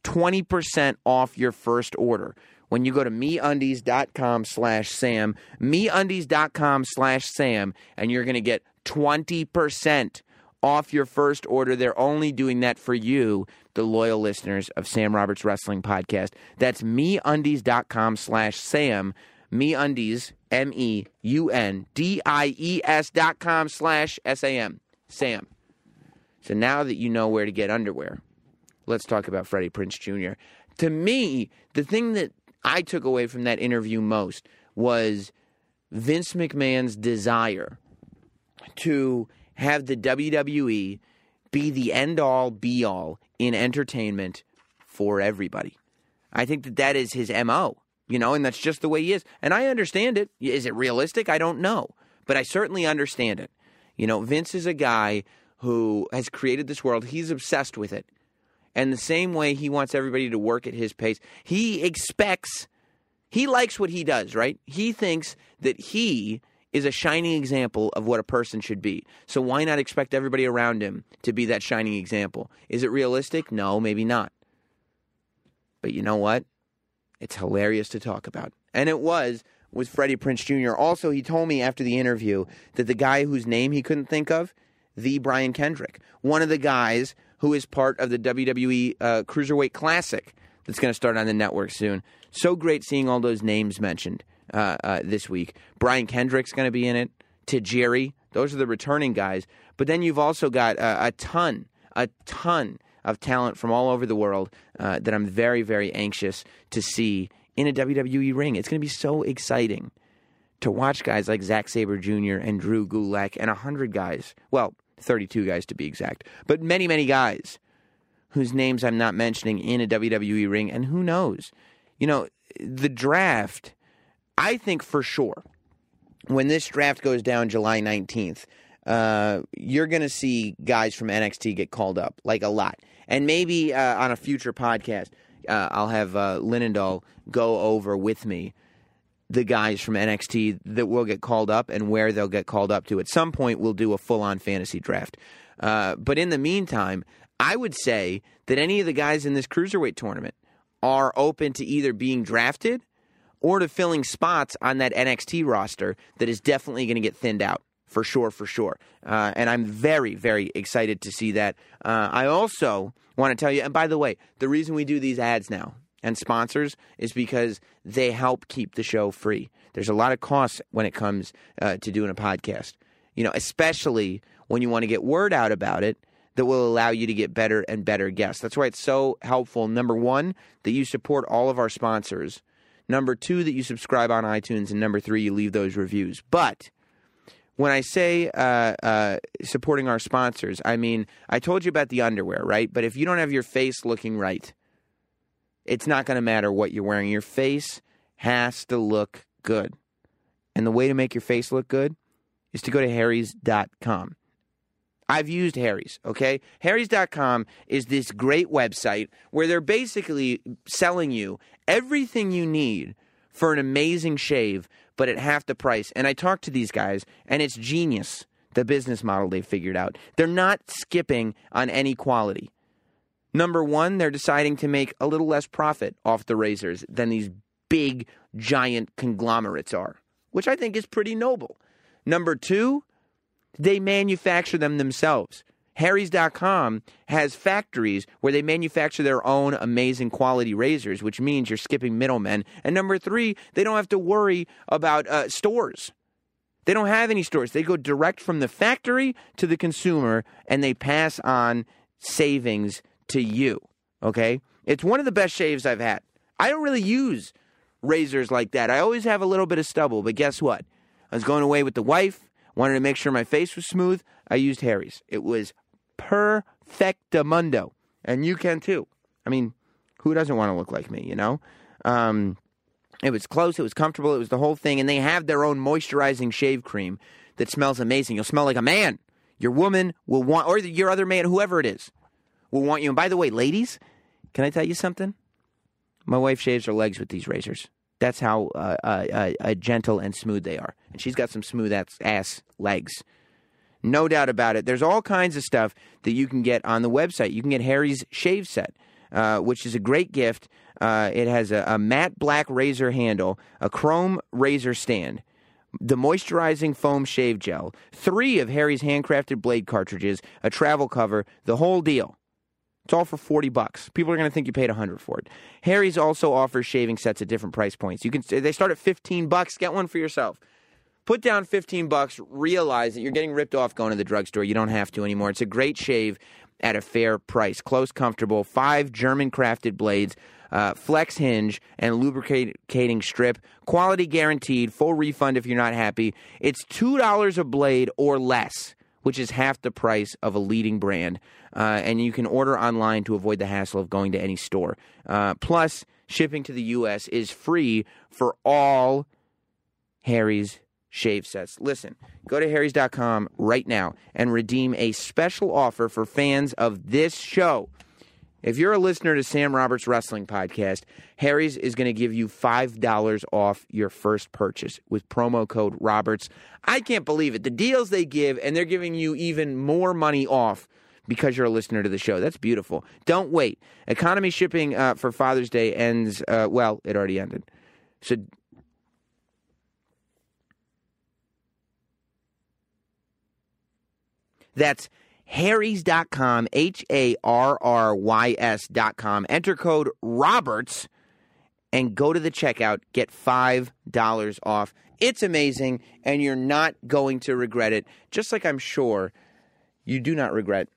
20% off your first order when you go to meundies.com slash sam meundies.com slash sam and you're going to get 20% off your first order. They're only doing that for you the loyal listeners of sam roberts wrestling podcast. That's meundies.com slash sam meundies m-e-u-n-d-i-e-s dot com slash s-a-m sam. So now that you know where to get underwear let's talk about Freddie Prinze Jr. To me, the thing that I took away from that interview most was Vince McMahon's desire to have the WWE be the end all be all in entertainment for everybody. I think that that is his MO, you know, and that's just the way he is. And I understand it. Is it realistic? I don't know. But I certainly understand it. You know, Vince is a guy who has created this world, he's obsessed with it. And the same way he wants everybody to work at his pace, he expects, he likes what he does, right? He thinks that he is a shining example of what a person should be. So why not expect everybody around him to be that shining example? Is it realistic? No, maybe not. But you know what? It's hilarious to talk about. And it was with Freddie Prinze Jr. Also, he told me after the interview that the guy whose name he couldn't think of, the Brian Kendrick, one of the guys who is part of the WWE uh, Cruiserweight Classic that's going to start on the network soon. So great seeing all those names mentioned uh, uh, this week. Brian Kendrick's going to be in it. Tajiri, those are the returning guys. But then you've also got uh, a ton, a ton of talent from all over the world uh, that I'm very, very anxious to see in a WWE ring. It's going to be so exciting to watch guys like Zack Sabre Jr. and Drew Gulak and 100 guys. Well, 32 guys to be exact, but many, many guys whose names I'm not mentioning in a WWE ring. And who knows? You know, the draft, I think for sure, when this draft goes down July 19th, uh, you're going to see guys from NXT get called up, like a lot. And maybe uh, on a future podcast, uh, I'll have uh, Linendoll go over with me the guys from NXT that will get called up and where they'll get called up to. At some point, we'll do a full on fantasy draft. Uh, but in the meantime, I would say that any of the guys in this cruiserweight tournament are open to either being drafted or to filling spots on that NXT roster that is definitely going to get thinned out for sure, for sure. Uh, and I'm very, very excited to see that. Uh, I also want to tell you, and by the way, the reason we do these ads now and sponsors is because they help keep the show free. There's a lot of costs when it comes uh, to doing a podcast, you know, especially when you want to get word out about it that will allow you to get better and better guests. That's why it's so helpful. Number one, that you support all of our sponsors. Number two, that you subscribe on iTunes. And number three, you leave those reviews. But when I say uh, uh, supporting our sponsors, I mean, I told you about the underwear, right? But if you don't have your face looking right, it's not going to matter what you're wearing. Your face has to look good. And the way to make your face look good is to go to harrys.com. I've used Harry's, okay? Harry's.com is this great website where they're basically selling you everything you need for an amazing shave, but at half the price. And I talked to these guys, and it's genius, the business model they've figured out. They're not skipping on any quality. Number one, they're deciding to make a little less profit off the razors than these big, giant conglomerates are, which I think is pretty noble. Number two, they manufacture them themselves. Harry's.com has factories where they manufacture their own amazing quality razors, which means you're skipping middlemen. And number three, they don't have to worry about uh, stores. They don't have any stores. They go direct from the factory to the consumer and they pass on savings to you. Okay? It's one of the best shaves I've had. I don't really use razors like that. I always have a little bit of stubble, but guess what? I was going away with the wife. Wanted to make sure my face was smooth. I used Harry's. It was perfectamundo. And you can too. I mean, who doesn't want to look like me, you know? Um, it was close, it was comfortable, it was the whole thing. And they have their own moisturizing shave cream that smells amazing. You'll smell like a man. Your woman will want, or your other man, whoever it is, will want you. And by the way, ladies, can I tell you something? My wife shaves her legs with these razors. That's how uh, uh, uh, gentle and smooth they are. And she's got some smooth ass, ass legs. No doubt about it. There's all kinds of stuff that you can get on the website. You can get Harry's shave set, uh, which is a great gift. Uh, it has a, a matte black razor handle, a chrome razor stand, the moisturizing foam shave gel, three of Harry's handcrafted blade cartridges, a travel cover, the whole deal. It's all for 40 bucks. People are going to think you paid 100 for it. Harry's also offers shaving sets at different price points. You can they start at 15 bucks. Get one for yourself. Put down 15 bucks, realize that you're getting ripped off going to the drugstore. You don't have to anymore. It's a great shave at a fair price. Close, comfortable, five German crafted blades, uh, flex hinge, and lubricating strip. Quality guaranteed, full refund if you're not happy. It's $2 a blade or less which is half the price of a leading brand. Uh, and you can order online to avoid the hassle of going to any store. Uh, plus, shipping to the U.S. is free for all Harry's shave sets. Listen, go to harrys.com right now and redeem a special offer for fans of this show. If you're a listener to Sam Roberts Wrestling Podcast, Harry's is going to give you $5 off your first purchase with promo code Roberts. I can't believe it. The deals they give, and they're giving you even more money off because you're a listener to the show. That's beautiful. Don't wait. Economy shipping uh, for Father's Day ends, uh, well, it already ended. So that's harrys.com, H A R R Y S.com. Enter code Roberts and go to the checkout. Get $5 off. It's amazing, and you're not going to regret it. Just like I'm sure you do not regret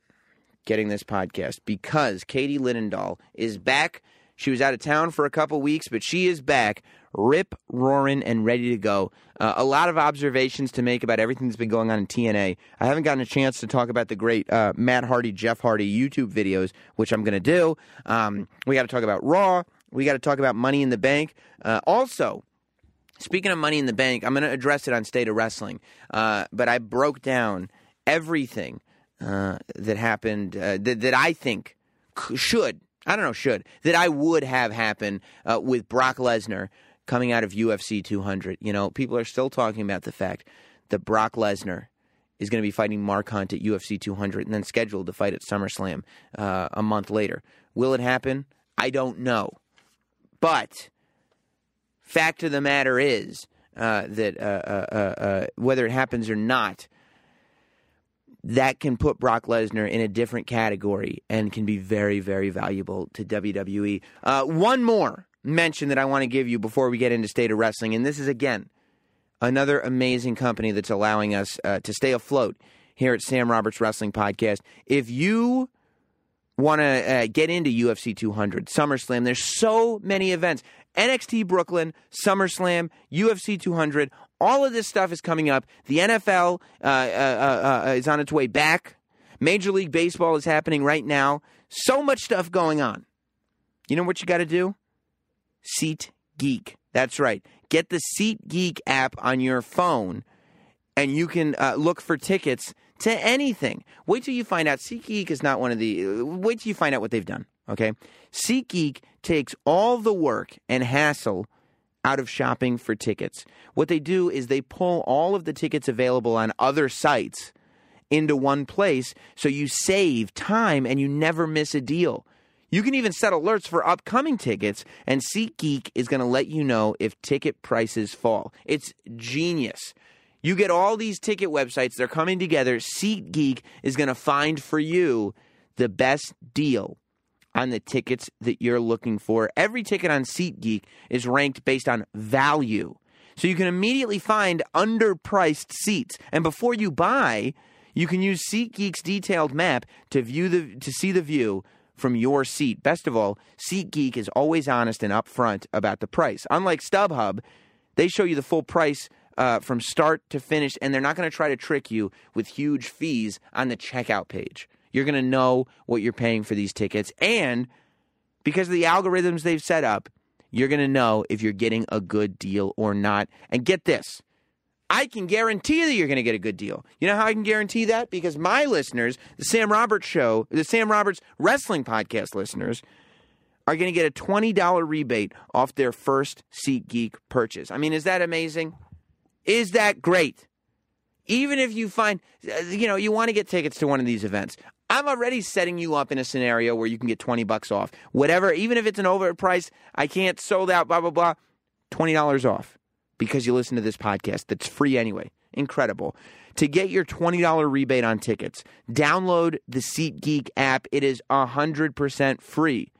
getting this podcast because Katie Linendoll is back. She was out of town for a couple weeks, but she is back rip roaring and ready to go. Uh, a lot of observations to make about everything that's been going on in TNA. I haven't gotten a chance to talk about the great uh, Matt Hardy, Jeff Hardy YouTube videos, which I'm going to do. Um, we got to talk about Raw. We got to talk about Money in the Bank. Uh, also, speaking of Money in the Bank, I'm going to address it on State of Wrestling. Uh, but I broke down everything uh, that happened uh, that, that I think should. I don't know, should that I would have happened with Brock Lesnar coming out of UFC 200. You know, people are still talking about the fact that Brock Lesnar is going to be fighting Mark Hunt at UFC 200 and then scheduled to fight at SummerSlam uh, a month later. Will it happen? I don't know. But fact of the matter is uh, that uh, uh, uh, uh, whether it happens or not, that can put Brock Lesnar in a different category and can be very, very valuable to WWE. Uh, one more mention that I want to give you before we get into State of Wrestling, and this is again another amazing company that's allowing us uh, to stay afloat here at Sam Roberts Wrestling Podcast. If you want to uh, get into UFC 200, SummerSlam, there's so many events. NXT Brooklyn, SummerSlam, UFC 200, all of this stuff is coming up. The NFL uh, uh, uh, uh, is on its way back. Major League Baseball is happening right now. So much stuff going on. You know what you got to do? Seat Geek. That's right. Get the Seat Geek app on your phone, and you can uh, look for tickets to anything. Wait till you find out. Seat Geek is not one of the. Wait till you find out what they've done. Okay, Seat Geek takes all the work and hassle out of shopping for tickets. What they do is they pull all of the tickets available on other sites into one place, so you save time and you never miss a deal. You can even set alerts for upcoming tickets, and SeatGeek is going to let you know if ticket prices fall. It's genius. You get all these ticket websites, they're coming together. SeatGeek is going to find for you the best deal on the tickets that you're looking for. Every ticket on SeatGeek is ranked based on value. So you can immediately find underpriced seats. And before you buy, you can use SeatGeek's detailed map to view the to see the view from your seat. Best of all, SeatGeek is always honest and upfront about the price. Unlike StubHub, they show you the full price uh, from start to finish, and they're not going to try to trick you with huge fees on the checkout page. You're going to know what you're paying for these tickets, and because of the algorithms they've set up, you're going to know if you're getting a good deal or not. And get this I can guarantee that you're going to get a good deal. You know how I can guarantee that? Because my listeners, the Sam Roberts show, the Sam Roberts Wrestling Podcast listeners, are going to get a $20 rebate off their first SeatGeek purchase. I mean, is that amazing? Is that great? Even if you find, uh, you know, you want to get tickets to one of these events, I'm already setting you up in a scenario where you can get 20 bucks off. Whatever, even if it's an overpriced, I can't sold out, blah, blah, blah, $20 off because you listen to this podcast that's free anyway. Incredible. To get your $20 rebate on tickets, download the SeatGeek app. It is 100% free.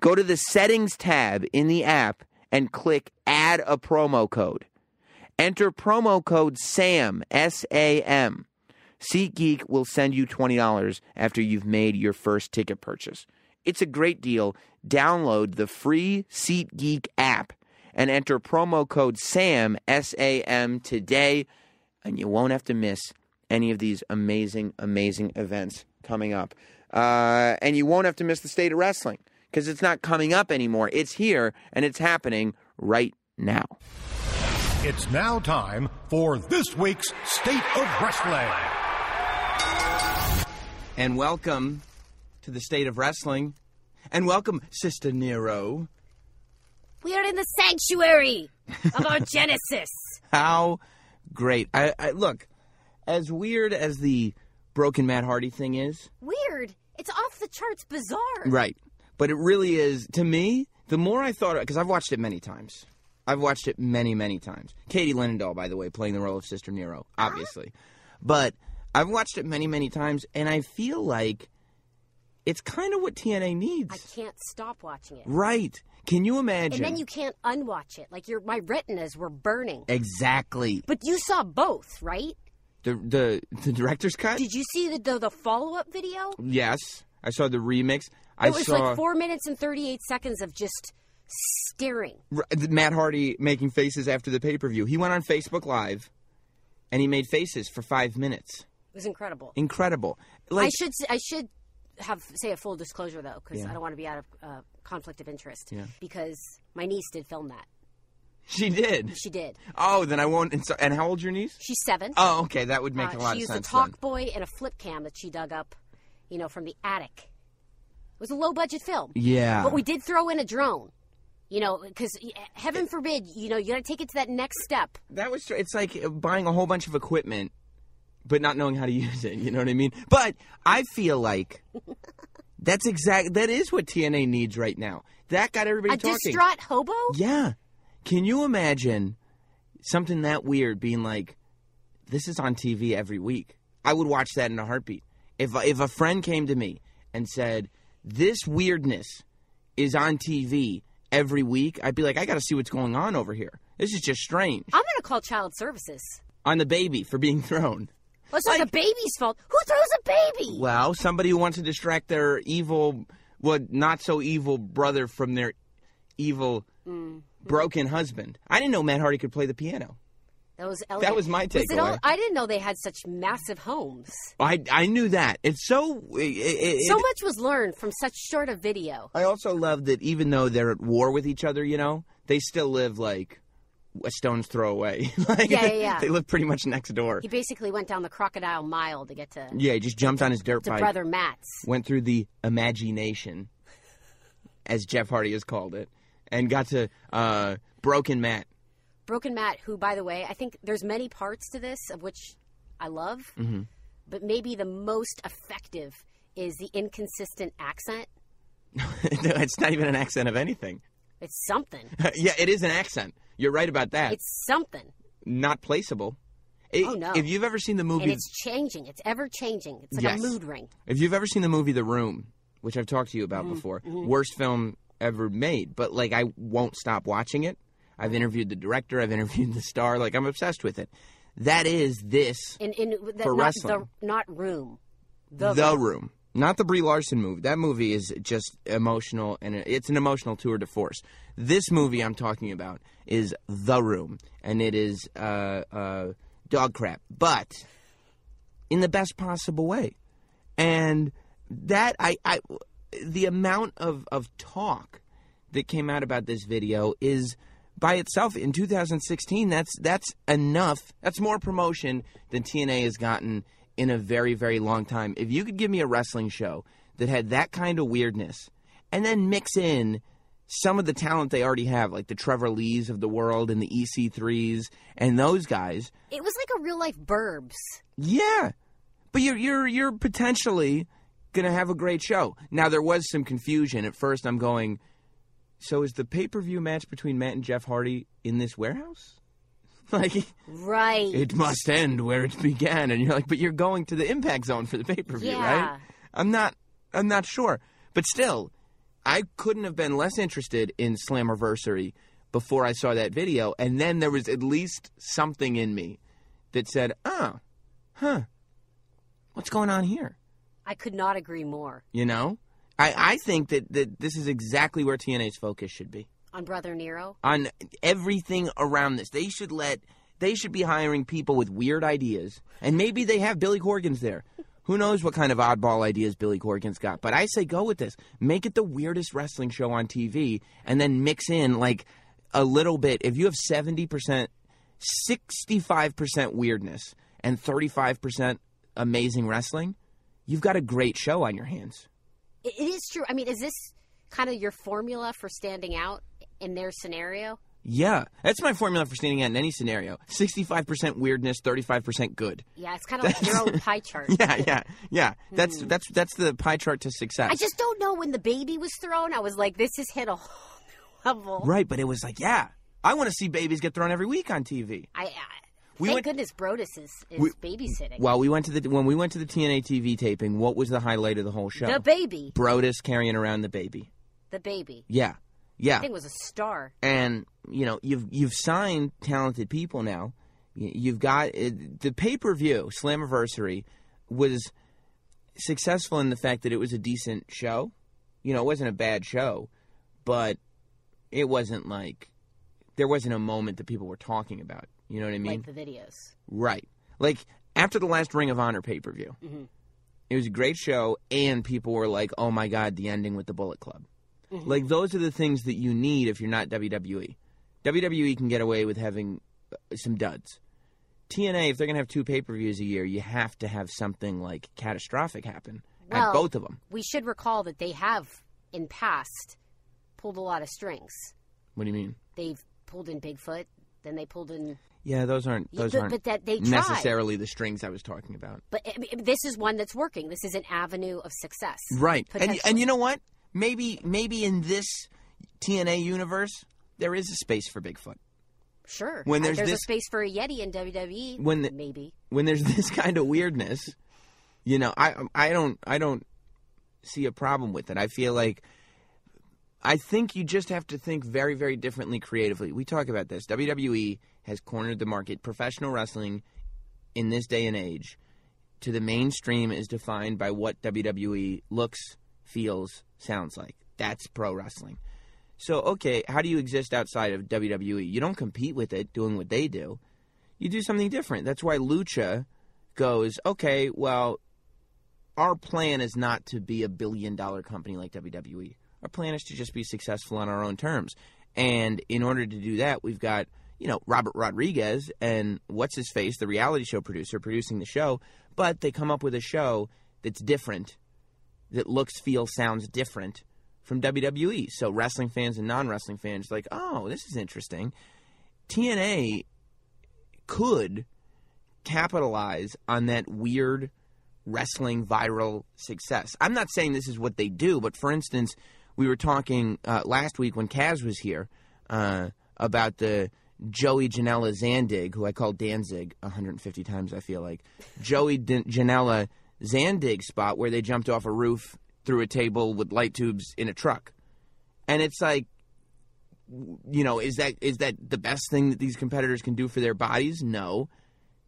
Go to the settings tab in the app and click add a promo code. Enter promo code SAM, S A M. SeatGeek will send you $20 after you've made your first ticket purchase. It's a great deal. Download the free SeatGeek app and enter promo code SAM, S A M, today, and you won't have to miss any of these amazing, amazing events coming up. Uh, and you won't have to miss the state of wrestling because it's not coming up anymore. It's here and it's happening right now. It's now time for this week's State of Wrestling. And welcome to the state of wrestling. And welcome, Sister Nero. We are in the sanctuary of our Genesis. How great. I, I look, as weird as the broken Matt Hardy thing is, Weird. It's off the charts bizarre. right. But it really is to me, the more I thought because I've watched it many times. I've watched it many, many times. Katie Linendoll, by the way, playing the role of Sister Nero, obviously. But I've watched it many, many times, and I feel like it's kind of what TNA needs. I can't stop watching it. Right. Can you imagine? And then you can't unwatch it. Like your my retinas were burning. Exactly. But you saw both, right? The the the director's cut? Did you see the the, the follow up video? yes. I saw the remix. I It was saw like four minutes and thirty eight seconds of just staring. R- Matt Hardy making faces after the pay per view. He went on Facebook Live, and he made faces for five minutes. It was incredible. Incredible. I should I should have say a full disclosure though, because Yeah. I don't want to be out of uh, conflict of interest. Yeah. Because my niece did film that. she did. She did. Oh, then I won't. And, so, and how old's your niece? She's seven. Oh, okay. That would make Uh, a lot of sense. she of used sense. a talk then. boy and a flip cam that she dug up, you know, from the attic. It was a low budget film. Yeah. But we did throw in a drone. You know, because heaven forbid, you know, you got to take it to that next step. That was. It's like buying a whole bunch of equipment, but not knowing how to use it. You know what I mean? But I feel like that's exact. That is what TNA needs right now. That got everybody A talking. distraught hobo? Yeah. Can you imagine something that weird being like, this is on TV every week? I would watch that in a heartbeat. If if a friend came to me and said, this weirdness is on TV every week, I'd be like, I got to see what's going on over here. This is just strange. I'm to call child services. On the baby for being thrown. Well, it's not the baby's fault. Who throws a baby? Well, somebody who wants to distract their evil, well, not so evil brother from their evil, mm-hmm. broken husband. I didn't know Matt Hardy could play the piano. That was elegant. was my takeaway. I didn't know they had such massive homes. I I knew that. It's so. It, it, So it- much was learned from such short a video. I also love that even though they're at war with each other, you know, they still live like a stone's throw away. like, Yeah, yeah, yeah. They live pretty much next door. He basically went down the crocodile mile to get to, Yeah, he just jumped on his dirt to bike, brother Matt's. went through the imagination, as Jeff Hardy has called it, and got to uh, Broken Matt. Broken Matt, who, by the way, I think there's many parts to this of which I love, Mm-hmm. but maybe the most effective is the inconsistent accent. it's not even an accent of anything. It's something. yeah, it is an accent. You're right about that. It's something. not placeable. It- Oh, no. If you've ever seen the movie, And it's changing. It's ever changing. It's like Yes. a mood ring. if you've ever seen the movie The Room, which I've talked to you about Mm-hmm. before, worst film ever made, but like I won't stop watching it. I've interviewed the director, I've interviewed the star, like I'm obsessed with it. That is this In, in that, For not wrestling. The, not room. The, The room. Room. Not the Brie Larson movie. That movie is just emotional, and it's an emotional tour de force. This movie I'm talking about is The Room, and it is uh, uh, dog crap, but in the best possible way. And that I, I the amount of, of talk that came out about this video is by itself in 2016 that's that's enough that's more promotion than TNA has gotten in a very very long time if you could give me a wrestling show that had that kind of weirdness and then mix in some of the talent they already have like the Trevor Lees of the world and the EC3s and those guys It was like a real life Burbs. yeah, but you're you're you're potentially gonna have a great show. Now there was some confusion at first. I'm going. So is the pay per view match between Matt and Jeff Hardy in this warehouse? Like Right. it must end where it began, and you're like, but you're going to the Impact Zone for the pay per view, Yeah. right? I'm not. I'm not sure, but still, I couldn't have been less interested in Slammiversary before I saw that video, and then there was at least something in me that said, "Oh, huh, what's going on here?" I could not agree more You know, I I think that that this is exactly where TNA's focus should be on Brother Nero. on everything around this. They should let they should be hiring people with weird ideas, and maybe they have Billy Corgan's there. Who knows what kind of oddball ideas Billy Corgan's got? But I say go with this. Make it the weirdest wrestling show on TV, and then mix in like a little bit. If you have seventy percent, sixty-five percent weirdness, and thirty-five percent amazing wrestling, you've got a great show on your hands. It, it is true. I mean, is this kind of your formula for standing out in their scenario? Yeah, that's my formula for standing out in any scenario. 65% weirdness, 35% good. Yeah, it's kind of like your own pie chart. Yeah, yeah, yeah. That's hmm. that's that's the pie chart to success. I just don't know when the baby was thrown. I was like, this has hit a whole level. right, but it was like, yeah, I want to see babies get thrown every week on TV. I, I We thank went- goodness Brodus is, is We- babysitting. Well, we went to the when we went to the TNA TV taping. What was the highlight of the whole show? the baby, Brodus carrying around the baby. the baby. Yeah, yeah. I think was a star. and you know you've you've signed talented people now. You've got uh, the pay per view Slammiversary was successful in the fact that it was a decent show. You know, it wasn't a bad show, but it wasn't like there wasn't a moment that people were talking about. You know what I mean? like the videos. Right. Like after the last Ring of Honor pay per view, it was a great show, and people were like, "Oh my god, the ending with the Bullet Club." Like those are the things that you need if you're not WWE. WWE can get away with having uh, some duds. TNA, if they're gonna have two pay per views a year, you have to have something like catastrophic happen Well, at both of them. We should recall that they have, in past, pulled a lot of strings. What do you mean? They've pulled in Bigfoot, then they pulled in Yeah, those aren't Yeah, those but- aren't but that they tried. necessarily the strings I was talking about. But I mean, this is one that's working. This is an avenue of success. Right. And and you know what? Maybe maybe in this TNA universe there is a space for Bigfoot. Sure. When there's there's this- a space for a Yeti in WWE. When the- maybe. When there's this kind of weirdness, you know, I I don't I don't see a problem with it. I feel like I think you just have to think very very differently creatively. We talk about this. WWE has cornered the market. Professional wrestling in this day and age to the mainstream is defined by what WWE looks, feels, sounds like. That's pro wrestling. So, okay, how do you exist outside of WWE? You don't compete with it doing what they do. You do something different. That's why Lucha goes, okay, well, our plan is not to be a billion dollar company like WWE. Our plan is to just be successful on our own terms. And in order to do that, we've got, you know, Robert Rodriguez and what's his face, the reality show producer, producing the show. But they come up with a show that's different, that looks, feels, sounds different from WWE. So wrestling fans and non wrestling fans like, oh, this is interesting. TNA could capitalize on that weird wrestling viral success. I'm not saying this is what they do, but for instance, we were talking uh, last week when Kaz was here uh, about the Joey Janela Zandig, who I call Danzig 150 times, I feel like. Joey D- Janela Zandig spot where they jumped off a roof through a table with light tubes in a truck. And it's like, you know, is that is that the best thing that these competitors can do for their bodies? No.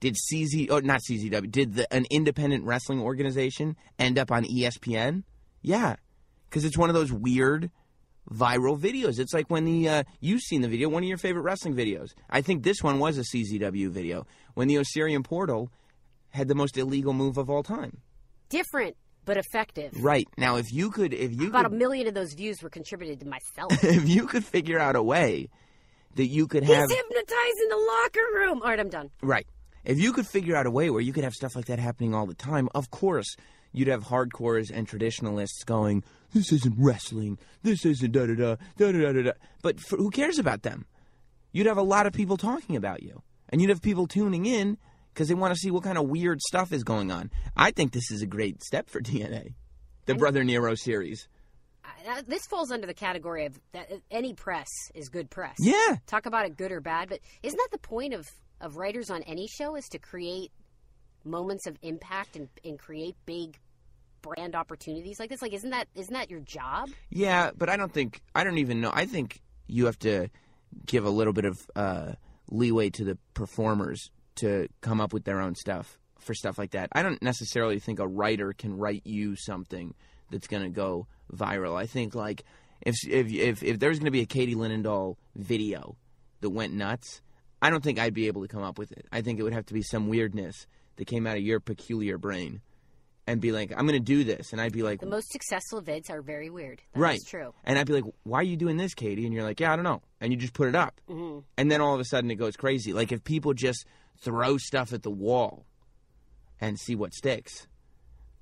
Did CZ, oh, not CZW, did the, an independent wrestling organization end up on ESPN? Yeah, because it's one of those weird viral videos. It's like when the uh, you've seen the video, one of your favorite wrestling videos. I think this one was a CZW video when the Osirian Portal had the most illegal move of all time. Different, but effective. Right now, if you could, if you About could, a million of those views were contributed to myself. if you could figure out a way that you could He's have hypnotized in the locker room. All right, I'm done. Right. If you could figure out a way where you could have stuff like that happening all the time, of course, you'd have hardcores and traditionalists going, "This isn't wrestling. This isn't da da da da da da da." But for, who cares about them? You'd have a lot of people talking about you, and you'd have people tuning in because they want to see what kind of weird stuff is going on. I think this is a great step for DNA, the Brother Nero series. I- This falls under the category of that uh, any press is good press. Yeah. Talk about it good or bad, but isn't that the point of, of writers on any show is to create moments of impact and, and create big brand opportunities like this? Like isn't that isn't that your job? Yeah, but I don't think I don't even know. I think you have to give a little bit of uh, leeway to the performers to come up with their own stuff for stuff like that. I don't necessarily think a writer can write you something that's going to go viral. I think like if if if, if there's going to be a Katie Linendoll video that went nuts, I don't think I'd be able to come up with it. I think it would have to be some weirdness that came out of your peculiar brain. And be like, I'm going to do this, and I'd be like, The most successful vids are very weird. That's right. true. And I'd be like, "Why are you doing this, Katie?" And you're like, "Yeah, I don't know." And you just put it up, Mhm. and then all of a sudden it goes crazy. Like if people just throw stuff at the wall and see what sticks.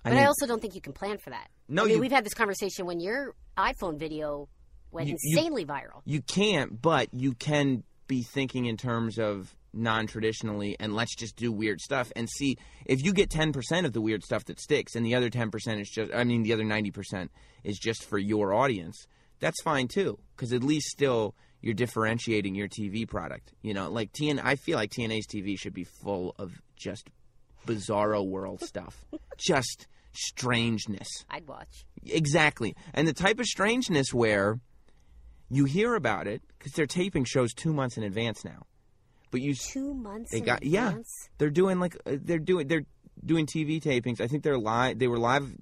But I also don't think you can plan for that. No, I mean, you- we've had this conversation when your iPhone video went You- you- insanely viral. you can't, but you can be thinking in terms of non-traditionally and let's just do weird stuff and see if you get 10% of the weird stuff that sticks and the other 10% is just I mean the other 90% is just for your audience. That's fine too cuz at least still you're differentiating your TV product. You know, like TN I feel like TNA's TV should be full of just bizarro world stuff. just strangeness. I'd watch. Exactly. And the type of strangeness where you hear about it because they're taping shows two months in advance now. But you, Two months they in got yeah, advance? they're doing like uh, they're doing they're doing TV tapings. I think they're live. They were live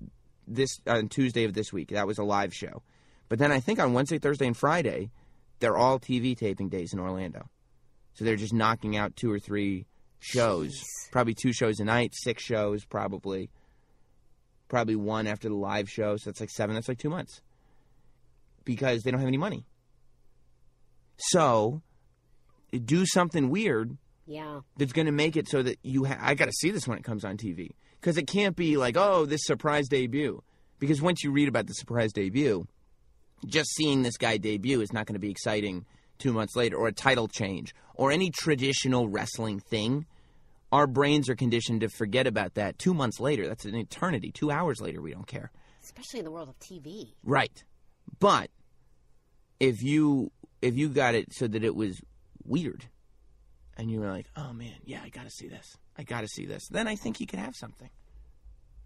this on Tuesday of this week. That was a live show. But then I think on Wednesday, Thursday, and Friday, they're all TV taping days in Orlando. So they're just knocking out two or three shows, Jeez. probably two shows a night, six shows probably. Probably one after the live show, so that's like seven. That's like two months because they don't have any money. So, do something weird Yeah. that's going to make it so that you ha- I got to see this when it comes on TV because it can't be like oh this surprise debut because once you read about the surprise debut just seeing this guy debut is not going to be exciting two months later, or a title change, or any traditional wrestling thing, our brains are conditioned to forget about that two months later. That's an eternity. Two hours later, we don't care. Especially in the world of TV. Right. But if you if you got it so that it was weird and you were like, "Oh man, yeah, I got to see this. I got to see this." Then I think you could have something.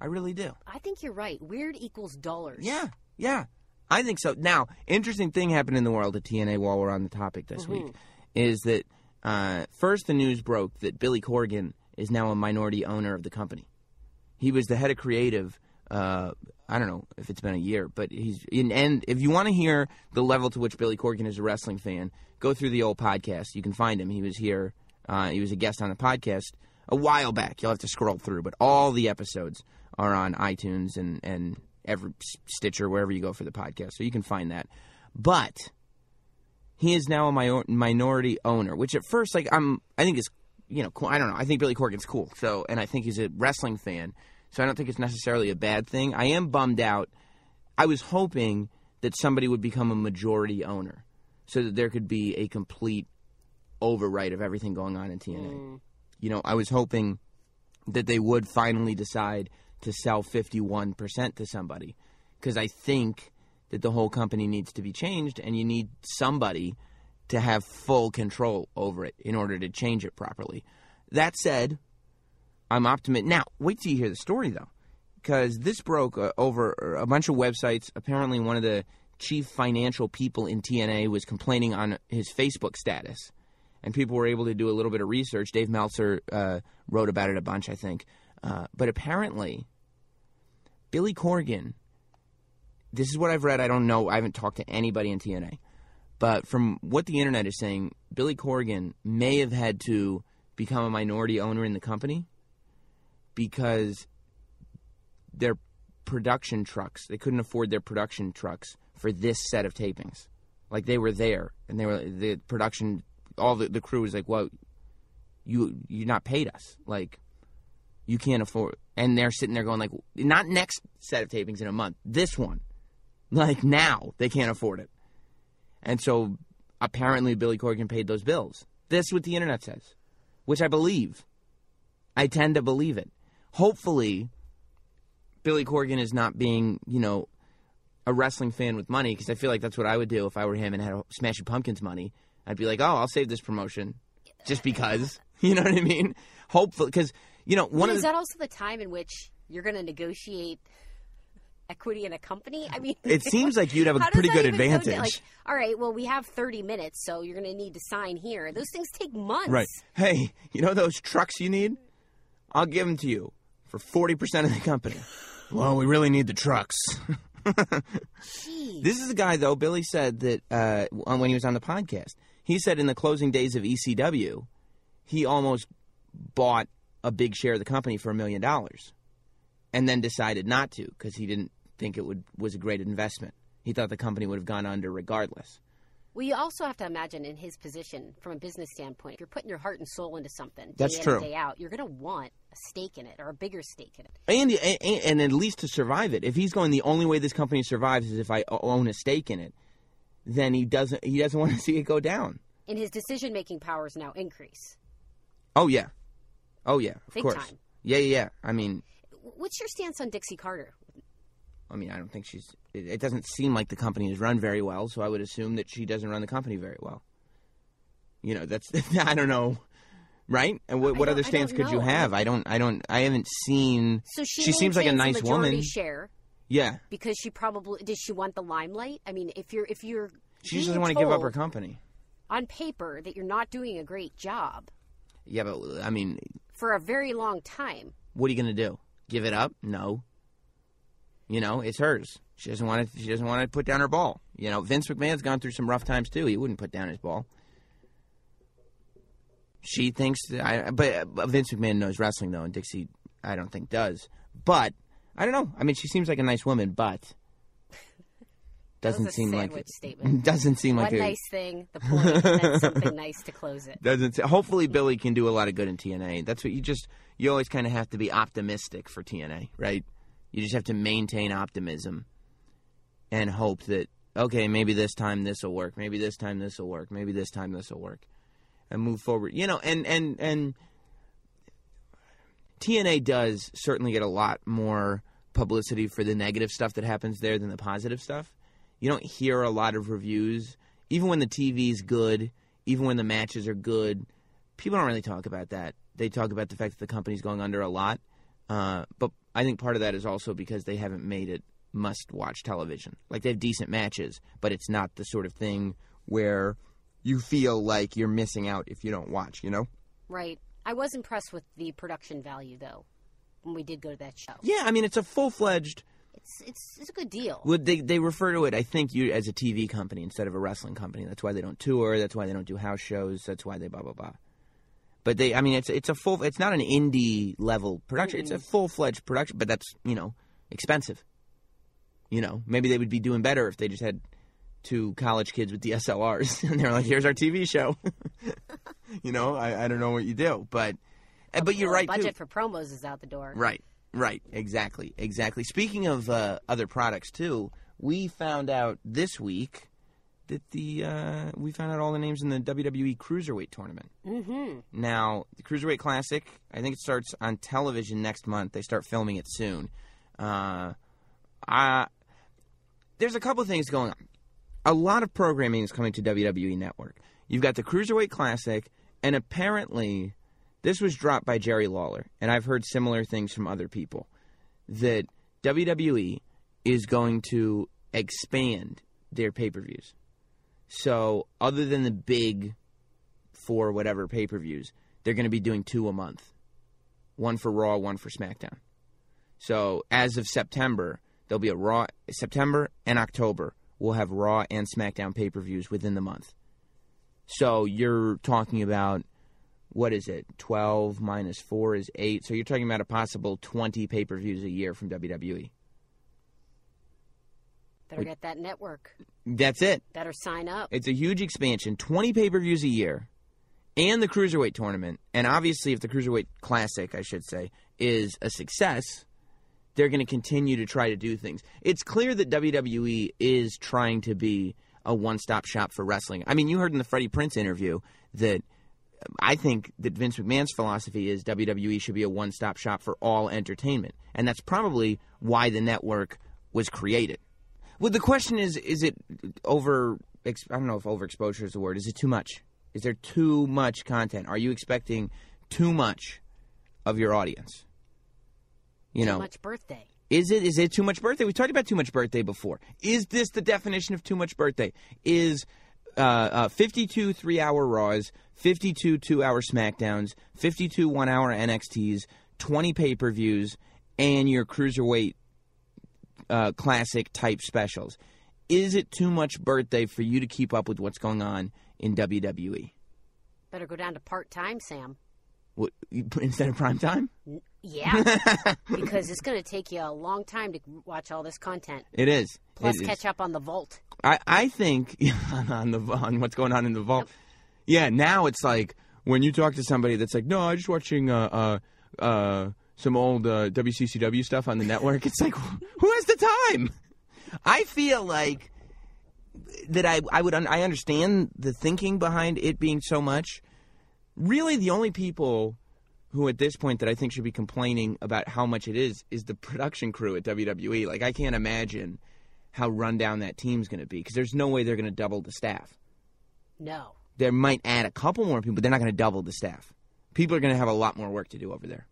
I really do. I think you're right. Weird equals dollars. Yeah. Yeah. I think so. Now, interesting thing happened in the world of TNA while we're on the topic this week is that uh, first the news broke that Billy Corgan is now a minority owner of the company. He was the head of creative. Uh, I don't know if it's been a year, but he's in, and if you want to hear the level to which Billy Corgan is a wrestling fan, go through the old podcast. You can find him. He was here. Uh, he was a guest on the podcast a while back. You'll have to scroll through, but all the episodes are on iTunes and and every Stitcher wherever you go for the podcast, so you can find that. But he is now a mi- minority owner, which at first, like I'm, I think is you know, cool. I don't know. I think Billy Corgan's cool. So, and I think he's a wrestling fan. So I don't think it's necessarily a bad thing. I am bummed out. I was hoping that somebody would become a majority owner, so that there could be a complete overwrite of everything going on in TNA. Mm. You know, I was hoping that they would finally decide to sell 51% to somebody because I think that the whole company needs to be changed and you need somebody to have full control over it in order to change it properly. That said, I'm optimistic. Now, wait till you hear the story though, because this broke uh, over a bunch of websites. Apparently, one of the chief financial people in TNA was complaining on his Facebook status, and people were able to do a little bit of research. Dave Meltzer uh, wrote about it a bunch, I think. Uh, but apparently, Billy Corgan. This is what I've read. I don't know. I haven't talked to anybody in TNA. But from what the internet is saying, Billy Corgan may have had to become a minority owner in the company because their production trucks, they couldn't afford their production trucks for this set of tapings. Like they were there and they were the production all the, the crew was like, Well, you you not paid us. Like you can't afford and they're sitting there going like not next set of tapings in a month, this one. Like now they can't afford it. And so apparently Billy Corgan paid those bills. This is what the internet says, which I believe. I tend to believe it. Hopefully, Billy Corgan is not being, you know, a wrestling fan with money because I feel like that's what I would do if I were him and had Smashing Pumpkins money. I'd be like, oh, I'll save this promotion just because. You know what I mean? Hopefully, because you know one But of is the, that also the time in which you're going to negotiate equity in a company? I mean, it seems like you'd have a pretty good even go down? advantage. Like, all right, well, we have 30 minutes, so you're going to need to sign here. Those things take months. Right. Hey, you know those trucks you need? I'll give them to you for 40% of the company. well, we really need the trucks. Jeez. This is a guy, though, Billy said that uh, when he was on the podcast, he said in the closing days of ECW, he almost bought a big share of the company for a million dollars and then decided not to because he didn't think it would was a great investment. He thought the company would have gone under regardless. Well, you also have to imagine in his position, from a business standpoint, if you're putting your heart and soul into something day That's in true. and day out, you're going to want a stake in it or a bigger stake in it. and, and and at least to survive it. If he's going, the only way this company survives is if I own a stake in it. Then he doesn't. He doesn't want to see it go down. And his decision making powers now increase. Oh yeah, oh yeah, of Big course. time. Yeah, yeah, yeah. I mean, What's your stance on Dixie Carter? I mean, I don't think she's. It, it doesn't seem like the company is run very well, so I would assume that she doesn't run the company very well. You know, that's. I don't know, right? And what, what other stance could you have? I don't. I don't. I haven't seen. So she, She seems like a nice woman. Share Yeah, because she probably does. She want the limelight. I mean, if you're if you're she just doesn't want to give up her company. on paper that you're not doing a great job Yeah, but I mean, for a very long time. what are you going to do? Give it up? No. You know, it's hers. She doesn't want to. She doesn't want to put down her ball. You know, Vince McMahon's gone through some rough times too. He wouldn't put down his ball. She thinks that I, but but Vince McMahon knows wrestling though, and Dixie, I don't think does. But I don't know. I mean, she seems like a nice woman, but doesn't seem like sandwich statement. doesn't seem like One a, nice thing, the point, something nice to close it. doesn't say, hopefully Billy can do a lot of good in TNA. That's what you just you always kind of have to be optimistic for TNA, right? You just have to maintain optimism and hope that okay, maybe this time this will work. Maybe this time this will work. Maybe this time this will work, and move forward. You know, and and and TNA does certainly get a lot more publicity for the negative stuff that happens there than the positive stuff. You don't hear a lot of reviews, even when the TV's good, even when the matches are good. People don't really talk about that. They talk about the fact that the company's going under a lot. Uh, but I think part of that is also because they haven't made it must watch television. Like they have decent matches, but it's not the sort of thing where you feel like you're missing out if you don't watch, you know? Right. I was impressed with the production value, though, when we did go to that show. Yeah, I mean it's a full fledged It's it's it's a good deal. Well, they they refer to it, I think, you as a TV company instead of a wrestling company. That's why they don't tour. That's why they don't do house shows. That's why they blah blah blah. But they, I mean, it's it's a full. It's not an indie level production. It's a full fledged production. But that's you know expensive. You know, maybe they would be doing better if they just had two college kids with DSLRs and they're like, "Here's our TV show." you know, I, I don't know what you do, but uh, but you're right too. Budget for promos is out the door. Right, right, exactly, exactly. Speaking of uh, other products too, we found out this week that the uh, we found out all the names in the WWE Cruiserweight tournament. Mm-hmm. Now, the Cruiserweight Classic, I think it starts on television next month. They start filming it soon. Uh, I, there's a couple things going on. A lot of programming is coming to WWE Network. You've got the Cruiserweight Classic, and apparently, this was dropped by Jerry Lawler, and I've heard similar things from other people that WWE is going to expand their pay per views. So, other than the big four whatever pay per views, they're going to be doing two a month one for Raw, one for SmackDown. So, as of September, there'll be a Raw, September and October, we'll have Raw and SmackDown pay per views within the month. So, you're talking about what is it? 12 minus 4 is 8. So, you're talking about a possible 20 pay per views a year from WWE. Better get that network. That's it. Better sign up. It's a huge expansion, 20 pay per views a year, and the Cruiserweight tournament. And obviously, if the Cruiserweight Classic, I should say, is a success, they're going to continue to try to do things. It's clear that WWE is trying to be a one stop shop for wrestling. I mean, you heard in the Freddie Prinze interview that I think that Vince McMahon's philosophy is WWE should be a one stop shop for all entertainment. And that's probably why the network was created. Well, the question is: Is it over? I don't know if overexposure is the word. Is it too much? Is there too much content? Are you expecting too much of your audience? You know Too know, much birthday. is it is it too much birthday? We talked about too much birthday before. Is this the definition of too much birthday? Is uh, uh, 52 three hour Raws, 52 two hour SmackDowns, 52 one hour NXTs, 20 pay per views, and your cruiserweight uh, classic type specials. Is it too much birthday for you to keep up with what's going on in WWE? Better go down to part time, Sam. What, instead of prime time? Yeah, because it's going to take you a long time to watch all this content. It is. Plus, It is. catch up on the vault. I, I think on the on what's going on in the vault. Yeah, now it's like when you talk to somebody that's like, no, I'm just watching uh uh uh some old uh, WCCW stuff on the network. It's like, who has the time? I feel like that I I would un- I understand the thinking behind it being so much. Really, the only people who at this point that I think should be complaining about how much it is is the production crew at WWE. Like I can't imagine how rundown that team's going to be because there's no way they're going to double the staff. No. They might add a couple more people, but they're not going to double the staff. People are going to have a lot more work to do over there.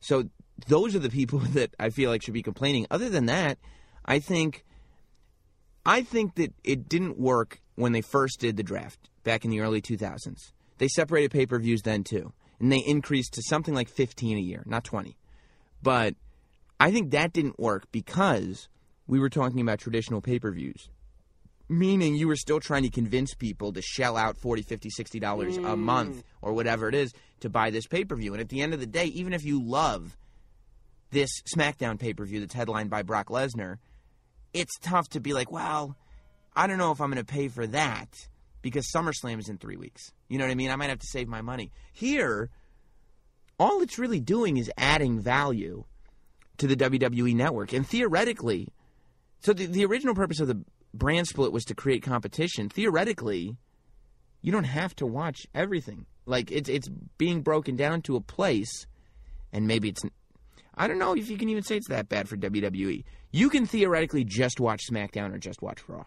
So those are the people that I feel like should be complaining. Other than that, I think I think that it didn't work when they first did the draft back in the early 2000s. They separated pay-per-views then too, and they increased to something like 15 a year, not 20. But I think that didn't work because we were talking about traditional pay-per-views meaning you were still trying to convince people to shell out 40 50 60 dollars a mm. month or whatever it is to buy this pay-per-view. And at the end of the day even if you love this smackdown pay-per-view that's headlined by brock lesnar it's tough to be like well i don't know if i'm going to pay for that because SummerSlam is in three weeks you know what i mean i might have to save my money here all it's really doing is adding value to the wwe network and theoretically so the, the original purpose of the brand split was to create competition, theoretically, you don't have to watch everything. Like it's it's being broken down to a place, and maybe it's. I don't know if you can even say it's that bad for WWE. You can theoretically just watch SmackDown or just watch Raw.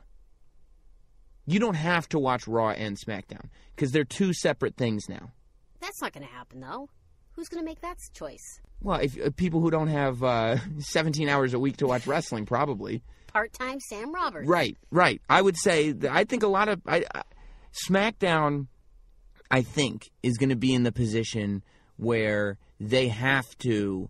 You don't have to watch Raw and SmackDown because they're two separate things now. That's not going to happen, though. Who's going to make that choice? Well, if uh, people who don't have uh, 17 hours a week to watch wrestling, probably. Part-time Sam Roberts. Right, right. I would say that I think a lot of I, I, SmackDown, I think, is going to be in the position where they have to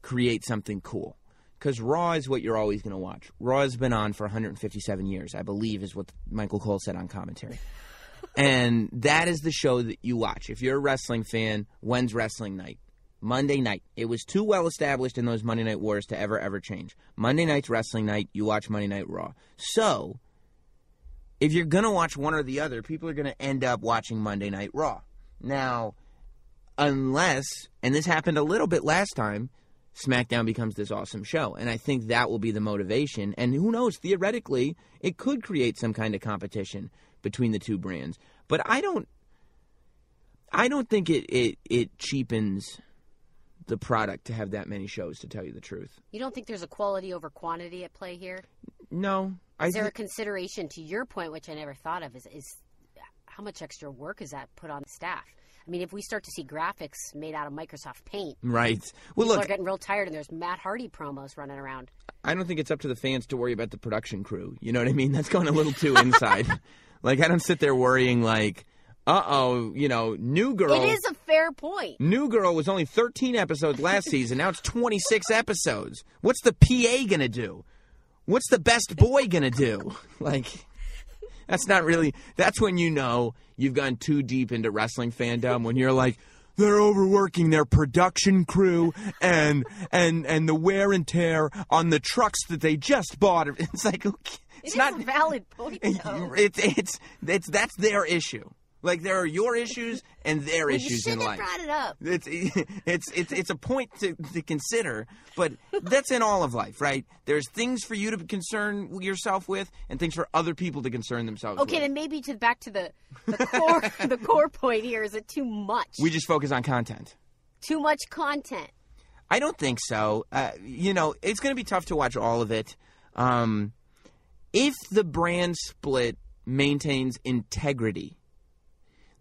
create something cool. Because Raw is what you're always going to watch. Raw has been on for 157 years, I believe, is what Michael Cole said on commentary. and that is the show that you watch. If you're a wrestling fan, when's wrestling night? Monday night. It was too well established in those Monday Night Wars to ever, ever change. Monday night's wrestling night, you watch Monday Night Raw. So, if you're going to watch one or the other, people are going to end up watching Monday Night Raw. Now, unless, and this happened a little bit last time, SmackDown becomes this awesome show. And I think that will be the motivation. And who knows, theoretically, it could create some kind of competition between the two brands. But I don't I don't think it, it, it cheapens the product to have that many shows to tell you the truth. You don't think there's a quality over quantity at play here? No. I Is there a consideration to your point, which I never thought of, is, is how much extra work is that put on staff? I mean, if we start to see graphics made out of Microsoft Paint, right. Well, people look, are getting real tired, and there's Matt Hardy promos running around. I don't think it's up to the fans to worry about the production crew. You know what I mean? That's going a little too inside. like I don't sit there worrying like, uh oh, you know, New Girl. It is a fair point. New Girl was only 13 episodes last season. Now it's 26 episodes. What's the PA gonna do? What's the best boy gonna do? Like, that's not really. That's when you know you've gone too deep into wrestling fandom. When you're like, they're overworking their production crew and and and the wear and tear on the trucks that they just bought. It's like, okay, it's It not. a valid point, though. It's it's it's that's their issue. Like there are your issues and their Well, issues in life. have brought it up. It's it's it's it's a point to, to consider, but that's in all of life, right? There's things for you to concern yourself with, and things for other people to concern themselves with. Okay, with. then maybe to back to the the core the core point here is it too much? We just focus on content. too much content. I don't think so. Uh, you know, it's going to be tough to watch all of it. Um, if the brand split maintains integrity,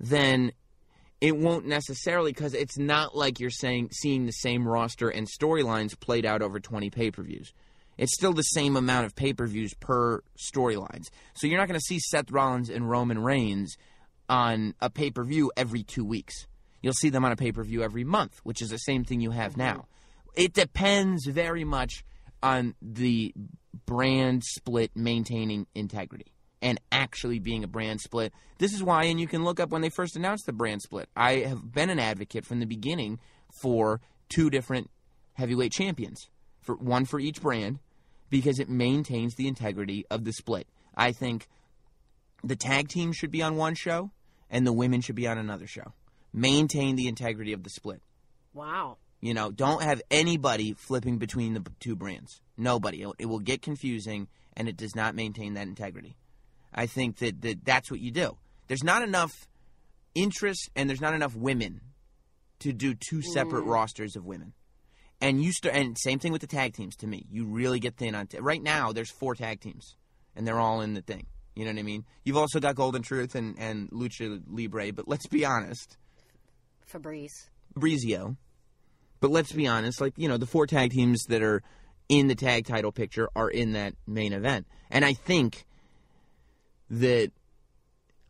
then it won't necessarily because it's not like you're saying seeing the same roster and storylines played out over 20 pay-per-views. It's still the same amount of pay-per-views per storylines. So you're not going to see Seth Rollins and Roman Reigns on a pay-per-view every 2 weeks. You'll see them on a pay-per-view every month, which is the same thing you have mm-hmm. now. It depends very much on the brand split maintaining integrity and actually being a brand split. This is why, and you can look up when they first announced the brand split. I have been an advocate from the beginning for two different heavyweight champions, for one for each brand, because it maintains the integrity of the split. I think the tag team should be on one show and the women should be on another show. Maintain the integrity of the split. Wow. You know, don't have anybody flipping between the two brands. Nobody. It, it will get confusing, and it does not maintain that integrity. I think that, that that's what you do. There's not enough interest, and there's not enough women to do two separate mm. rosters of women. And you start, and same thing with the tag teams. To me, you really get thin on. ta- right now, there's four tag teams, and they're all in the thing. You know what I mean? You've also got Golden Truth and, and Lucha Libre, but let's be honest. Fabrice. Brizio. But let's be honest, like, you know, the four tag teams that are in the tag title picture are in that main event. And I think that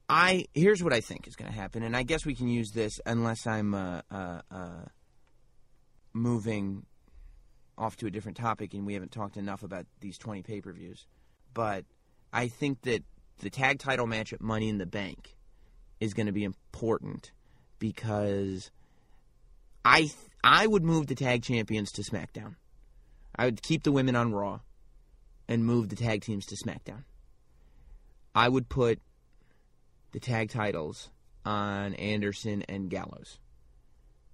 I here's what I think is going to happen, and I guess we can use this unless I'm uh, uh, uh, moving off to a different topic, and we haven't talked enough about these 20 pay per views. But I think that the tag title match at Money in the Bank is going to be important because I I would move the tag champions to SmackDown. I would keep the women on Raw and move the tag teams to SmackDown. I would put the tag titles on Anderson and Gallows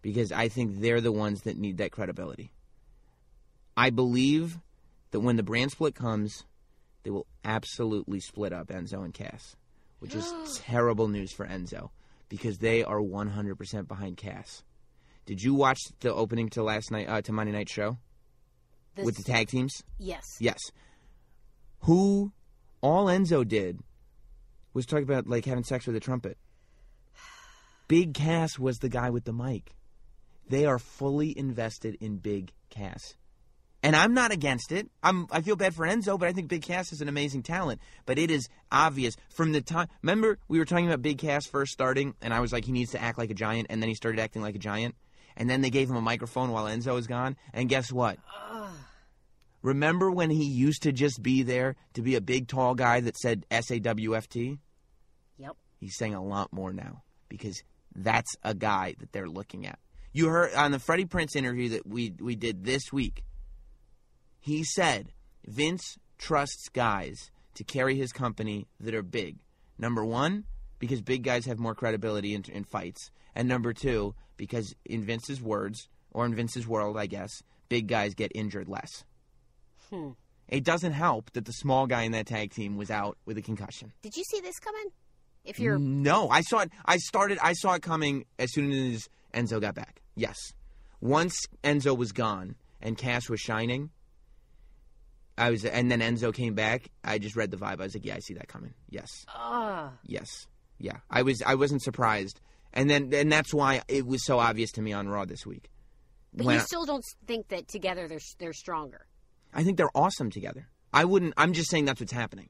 because I think they're the ones that need that credibility. I believe that when the brand split comes, they will absolutely split up Enzo and Cass, which is terrible news for Enzo because they are 100% behind Cass. Did you watch the opening to last night uh, to Monday Night Show This- with the tag teams? yes. Yes. Who all Enzo did was talking about like having sex with a trumpet. Big Cass was the guy with the mic. They are fully invested in Big Cass. And I'm not against it. I'm I feel bad for Enzo, but I think Big Cass is an amazing talent. But it is obvious from the time remember we were talking about Big Cass first starting and I was like he needs to act like a giant and then he started acting like a giant. And then they gave him a microphone while Enzo was gone. And guess what? Remember when he used to just be there to be a big tall guy that said S A W F T? Yep. He's saying a lot more now because that's a guy that they're looking at. You heard on the Freddie Prinze interview that we we did this week. He said Vince trusts guys to carry his company that are big. Number one, because big guys have more credibility in, in fights, and number two, because in Vince's words or in Vince's world, I guess, big guys get injured less. It doesn't help that the small guy in that tag team was out with a concussion. Did you see this coming? If you're No, I saw it. I started. I saw it coming as soon as Enzo got back. Yes, once Enzo was gone and Cass was shining, I was, and then Enzo came back. I just read the vibe. I was like, yeah, I see that coming. Yes, ah, yes, yeah. I was. I wasn't surprised, and then and that's why it was so obvious to me on Raw this week. but When you I- still don't think that together they're they're stronger. I think they're awesome together. I wouldn't. I'm just saying that's what's happening.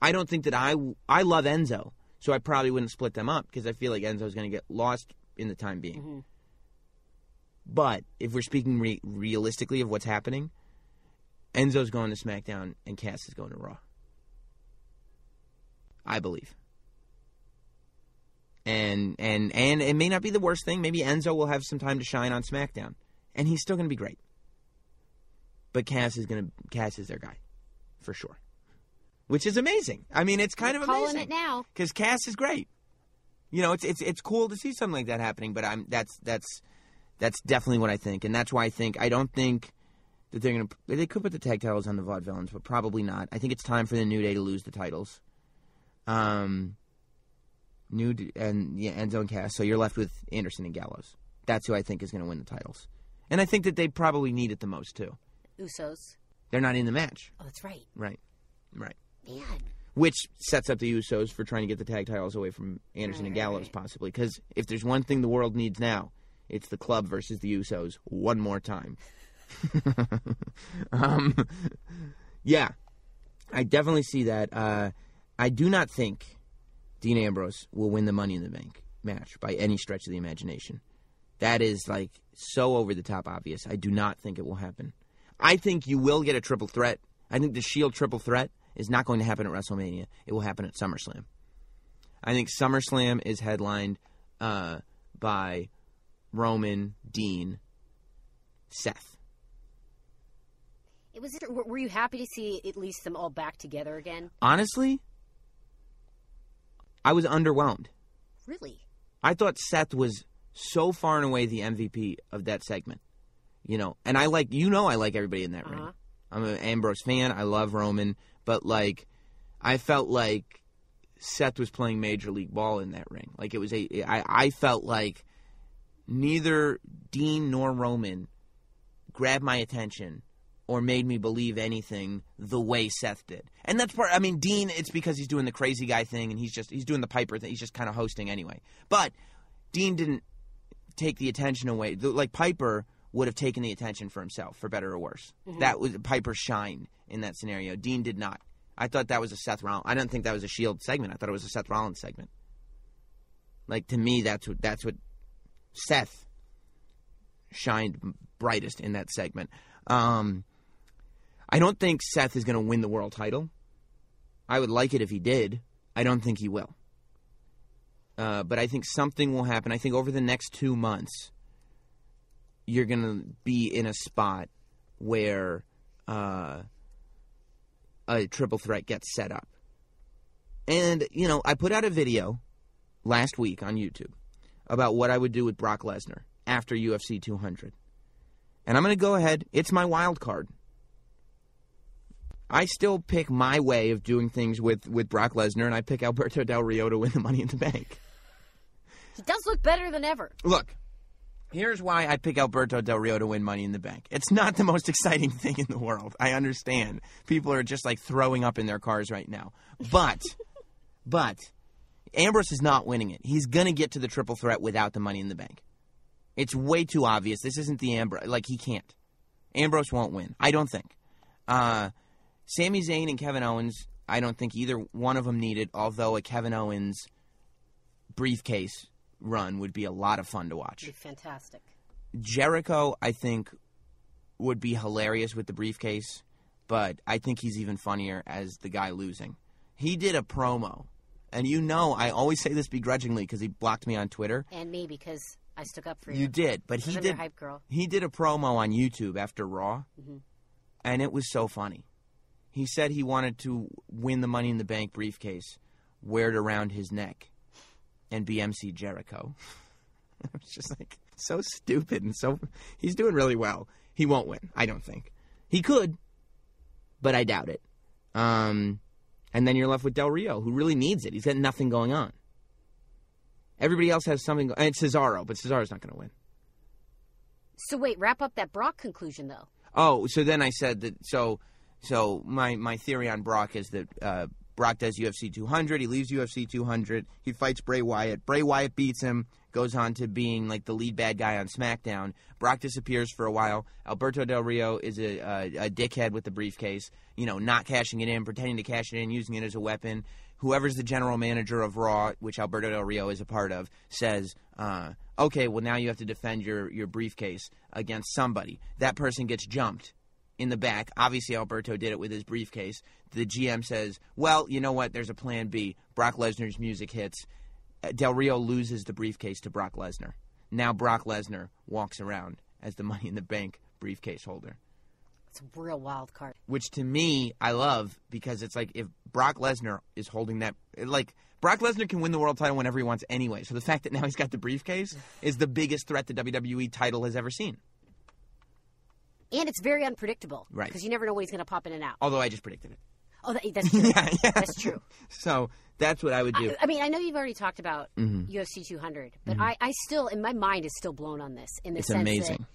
I don't think that I. I love Enzo, so I probably wouldn't split them up because I feel like Enzo's going to get lost in the time being. Mm-hmm. But if we're speaking re- realistically of what's happening, Enzo's going to SmackDown and Cass is going to Raw. I believe. And and and it may not be the worst thing. Maybe Enzo will have some time to shine on SmackDown, and he's still going to be great. But Cass is going to Cass is their guy, for sure. Which is amazing. I mean, it's kind of Calling amazing it now. because Cass is great. You know, it's it's it's cool to see something like that happening. But I'm that's that's that's definitely what I think, and that's why I think I don't think that they're gonna they could put the tag titles on the Vaudevillains, but probably not. I think it's time for the New Day to lose the titles. Um, New and yeah, Enzo and Cass. So you're left with Anderson and Gallows. That's who I think is going to win the titles, and I think that they probably need it the most too. Usos. They're not in the match, Oh, that's right. right? Right. Man. which sets up the Usos for trying to get the tag titles away from Anderson and Gallows, possibly. Because if there's one thing the world needs now, it's the club versus the Usos one more time. um, yeah, I definitely see that. Uh, I do not think Dean Ambrose will win the Money in the Bank match by any stretch of the imagination. That is like so over the top obvious. I do not think it will happen. I think you will get a triple threat. I think the Shield triple threat is not going to happen at WrestleMania. It will happen at SummerSlam. I think SummerSlam is headlined uh, by Roman, Dean, Seth. It was. Were were you happy to see at least them all back together again? Honestly, I was underwhelmed. Really? I thought Seth was so far and away the MVP of that segment. You know, and I like you know I like everybody in that ring. Uh-huh. I'm an Ambrose fan. I love Roman, but like I felt like Seth was playing major league ball in that ring. Like it was a I I felt like neither Dean nor Roman grabbed my attention or made me believe anything the way Seth did. And that's part I mean Dean it's because he's doing the crazy guy thing and he's just he's doing the Piper thing. He's just kind of hosting anyway. But Dean didn't take the attention away. Like Piper would have taken the attention for himself, for better or worse. That was Piper shine in that scenario. Dean did not. I thought that was a Seth Rollins. I didn't think that was a Shield segment. I thought it was a Seth Rollins segment. Like to me, that's what that's what Seth shined brightest in that segment. Um, I don't think Seth is going to win the world title. I would like it if he did. I don't think he will. Uh, but I think something will happen. I think over the next two months, you're going to be in a spot where uh, a triple threat gets set up. And, you know, I put out a video last week on YouTube about what I would do with Brock Lesnar after UFC 200. And I'm going to go ahead. It's my wild card. I still pick my way of doing things with with Brock Lesnar, and I pick Alberto Del Rio to win the Money in the Bank. He does look better than ever. Look, here's why I pick Alberto Del Rio to win Money in the Bank. It's not the most exciting thing in the world. I understand. People are just like throwing up in their cars right now. But, but, Ambrose is not winning it. He's going to get to the triple threat without the Money in the Bank. It's way too obvious. This isn't the Ambrose. Like, he can't. Ambrose won't win. I don't think. Uh, Sami Zayn and Kevin Owens, I don't think either one of them needed, although a Kevin Owens briefcase run would be a lot of fun to watch. Be fantastic. Jericho, I think, would be hilarious with the briefcase, but I think he's even funnier as the guy losing. He did a promo, and you know I always say this begrudgingly because he blocked me on Twitter. And me because I stuck up for you. You did, but he did. hype girl. He did a promo on YouTube after Raw, Mm-hmm. and it was so funny. He said he wanted to win the Money in the Bank briefcase, wear it around his neck, and be MC Jericho. it was just like so stupid and so. He's doing really well. He won't win, I don't think. He could, but I doubt it. Um, and then you're left with Del Rio, who really needs it. He's got nothing going on. Everybody else has something, and it's Cesaro, but Cesaro's not going to win. So wait, wrap up that Brock conclusion though. Oh, so then I said that. So, so my my theory on Brock is that uh, Brock does UFC 200. He leaves UFC 200. He fights Bray Wyatt. Bray Wyatt beats him. Goes on to being like the lead bad guy on SmackDown. Brock disappears for a while. Alberto Del Rio is a, a, a dickhead with the briefcase. You know, not cashing it in, pretending to cash it in, using it as a weapon. Whoever's the general manager of Raw, which Alberto Del Rio is a part of, says, uh, "Okay, well now you have to defend your your briefcase against somebody." That person gets jumped in the back. Obviously, Alberto did it with his briefcase. The GM says, "Well, you know what? There's a plan B." Brock Lesnar's music hits. Uh, Del Rio loses the briefcase to Brock Lesnar. Now Brock Lesnar walks around as the Money in the Bank briefcase holder, It's a real wild card. which to me I love because it's like if Brock Lesnar is holding that, like Brock Lesnar can win the world title whenever he wants anyway. So the fact that now he's got the briefcase is the biggest threat the WWE title has ever seen. And it's very unpredictable. Right. Because you never know when he's going to pop in and out. Although I just predicted it. Oh, that, that's true. Yeah, yeah. That's true. So that's what I would do. I, I mean, I know you've already talked about Mm-hmm. UFC 200, but I, I still, in my mind, is still blown on this. In the It's sense amazing. that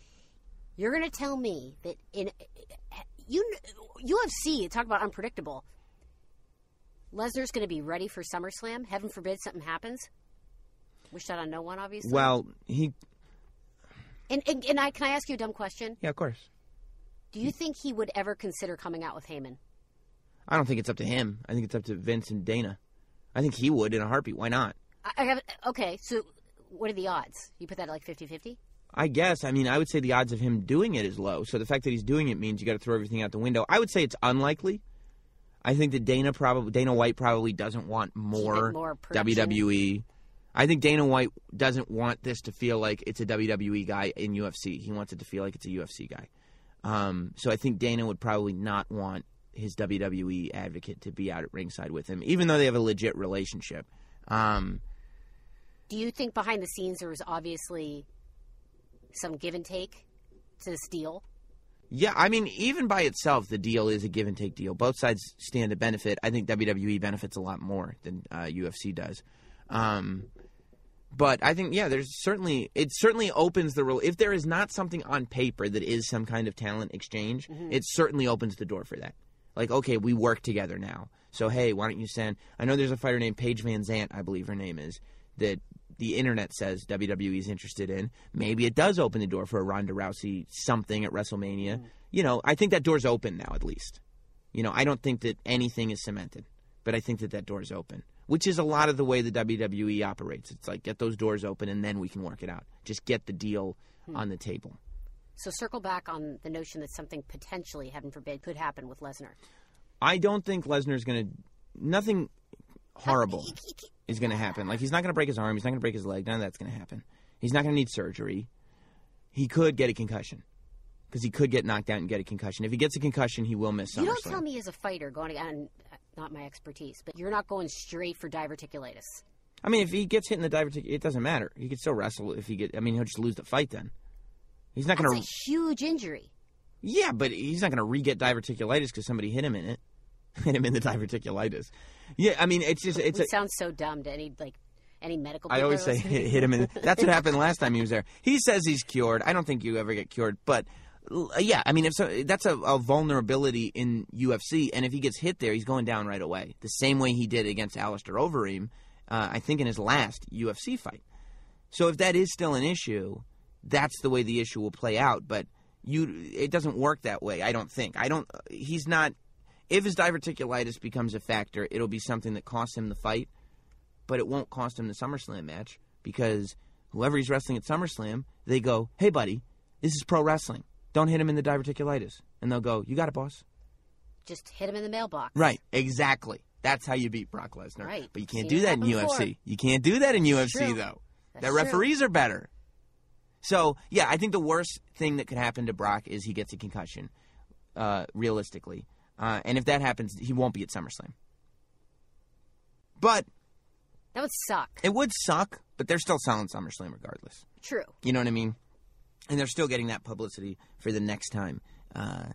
you're going to tell me that in you UFC, talk about unpredictable. Lesnar's going to be ready for SummerSlam. Heaven forbid something happens. Wish that on no one, obviously. Well, he. and, and and I can I ask you a dumb question? Yeah, of course. Do you think he would ever consider coming out with Heyman? I don't think it's up to him. I think it's up to Vince and Dana. I think he would in a heartbeat. Why not? I, I have okay. So, what are the odds? You put that at like 50-50? I guess. I mean, I would say the odds of him doing it is low. So the fact that he's doing it means you got to throw everything out the window. I would say it's unlikely. I think that Dana probably Dana White probably doesn't want more, more. WWE. I think Dana White doesn't want this to feel like it's a WWE guy in UFC. He wants it to feel like it's a UFC guy. Um, so I think Dana would probably not want his WWE advocate to be out at ringside with him, even though they have a legit relationship. Um, Do you think behind the scenes there was obviously some give and take to this deal? Yeah, I mean, even by itself, the deal is a give and take deal. Both sides stand to benefit. I think WWE benefits a lot more than uh, UFC does. Um, but I think, yeah, there's certainly it certainly opens the real. If there is not something on paper that is some kind of talent exchange, mm-hmm. it certainly opens the door for that. Like, okay, we work together now. So hey, why don't you send? I know there's a fighter named Paige VanZant, I believe her name is, that the internet says WWE is interested in. Maybe it does open the door for a Ronda Rousey something at WrestleMania. Mm-hmm. You know, I think that door's open now, at least. You know, I don't think that anything is cemented, but I think that that door's open, which is a lot of the way the WWE operates. It's like get those doors open and then we can work it out. Just get the deal hmm. on the table. So circle back on the notion that something potentially, heaven forbid, could happen with Lesnar. I don't think Lesnar's going to. Nothing horrible is going to happen. Like, he's not going to break his arm. He's not going to break his leg. None of that's going to happen. He's not going to need surgery. He could get a concussion because he could get knocked out and get a concussion. If he gets a concussion, he will miss SummerSlam. You don't tell me as a fighter going ah, again, not my expertise, but you're not going straight for diverticulitis. I mean, if he gets hit in the divertic, it doesn't matter. He could still wrestle if he get. I mean, he'll just lose the fight then. He's not going That's to. a huge injury. Yeah, but he's not going to re-get diverticulitis because somebody hit him in it, hit him in the diverticulitis. Yeah, I mean, it's just it's. It A, sounds so dumb to any like any medical. I always say hit, hit him in. That's what happened last time he was there. He says he's cured. I don't think you ever get cured, but yeah, I mean, if so, that's a, a vulnerability in UFC, and if he gets hit there, he's going down right away. The same way he did against Alistair Overeem, uh, I think in his last UFC fight. So if that is still an issue, that's the way the issue will play out. But you, it doesn't work that way. I don't think. I don't. He's not. If his diverticulitis becomes a factor, it'll be something that costs him the fight, but it won't cost him the SummerSlam match because whoever he's wrestling at SummerSlam, they go, "Hey, buddy, this is pro wrestling. Don't hit him in the diverticulitis," and they'll go, "You got it, boss." Just hit him in the mailbox. Right, exactly. That's how you beat Brock Lesnar. Right. But you can't Seen do that in UFC. before. You can't do that in UFC true. though. That's true. referees are better. So yeah, I think the worst thing that could happen to Brock is he gets a concussion, uh, realistically. Uh, and if that happens, he won't be at SummerSlam. But That would suck. it would suck, but they're still selling SummerSlam regardless. True. You know what I mean? And they're still getting that publicity for the next time uh,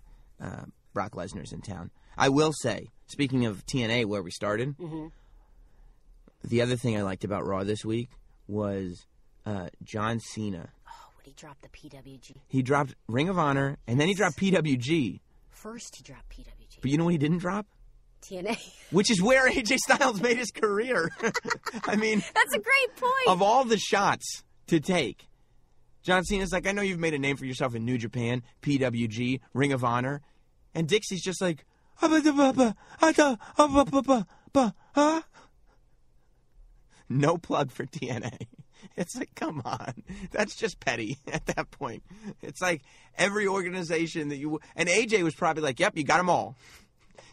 uh, Brock Lesnar's in town. I will say, speaking of TNA, where we started, the other thing I liked about Raw this week was uh, John Cena. Oh, when he dropped the PWG. He dropped Ring of Honor, and then he dropped PWG. First, he dropped PWG. But you know what he didn't drop? TNA. Which is where AJ Styles made his career. I mean, That's a great point. of all the shots to take, John Cena's like, I know you've made a name for yourself in New Japan, PWG, Ring of Honor, and Dixie's just like, ah, huh? Ah, ah, no plug for TNA. It's like, come on, that's just petty at that point. It's like every organization that you and AJ was probably like, yep, you got them all.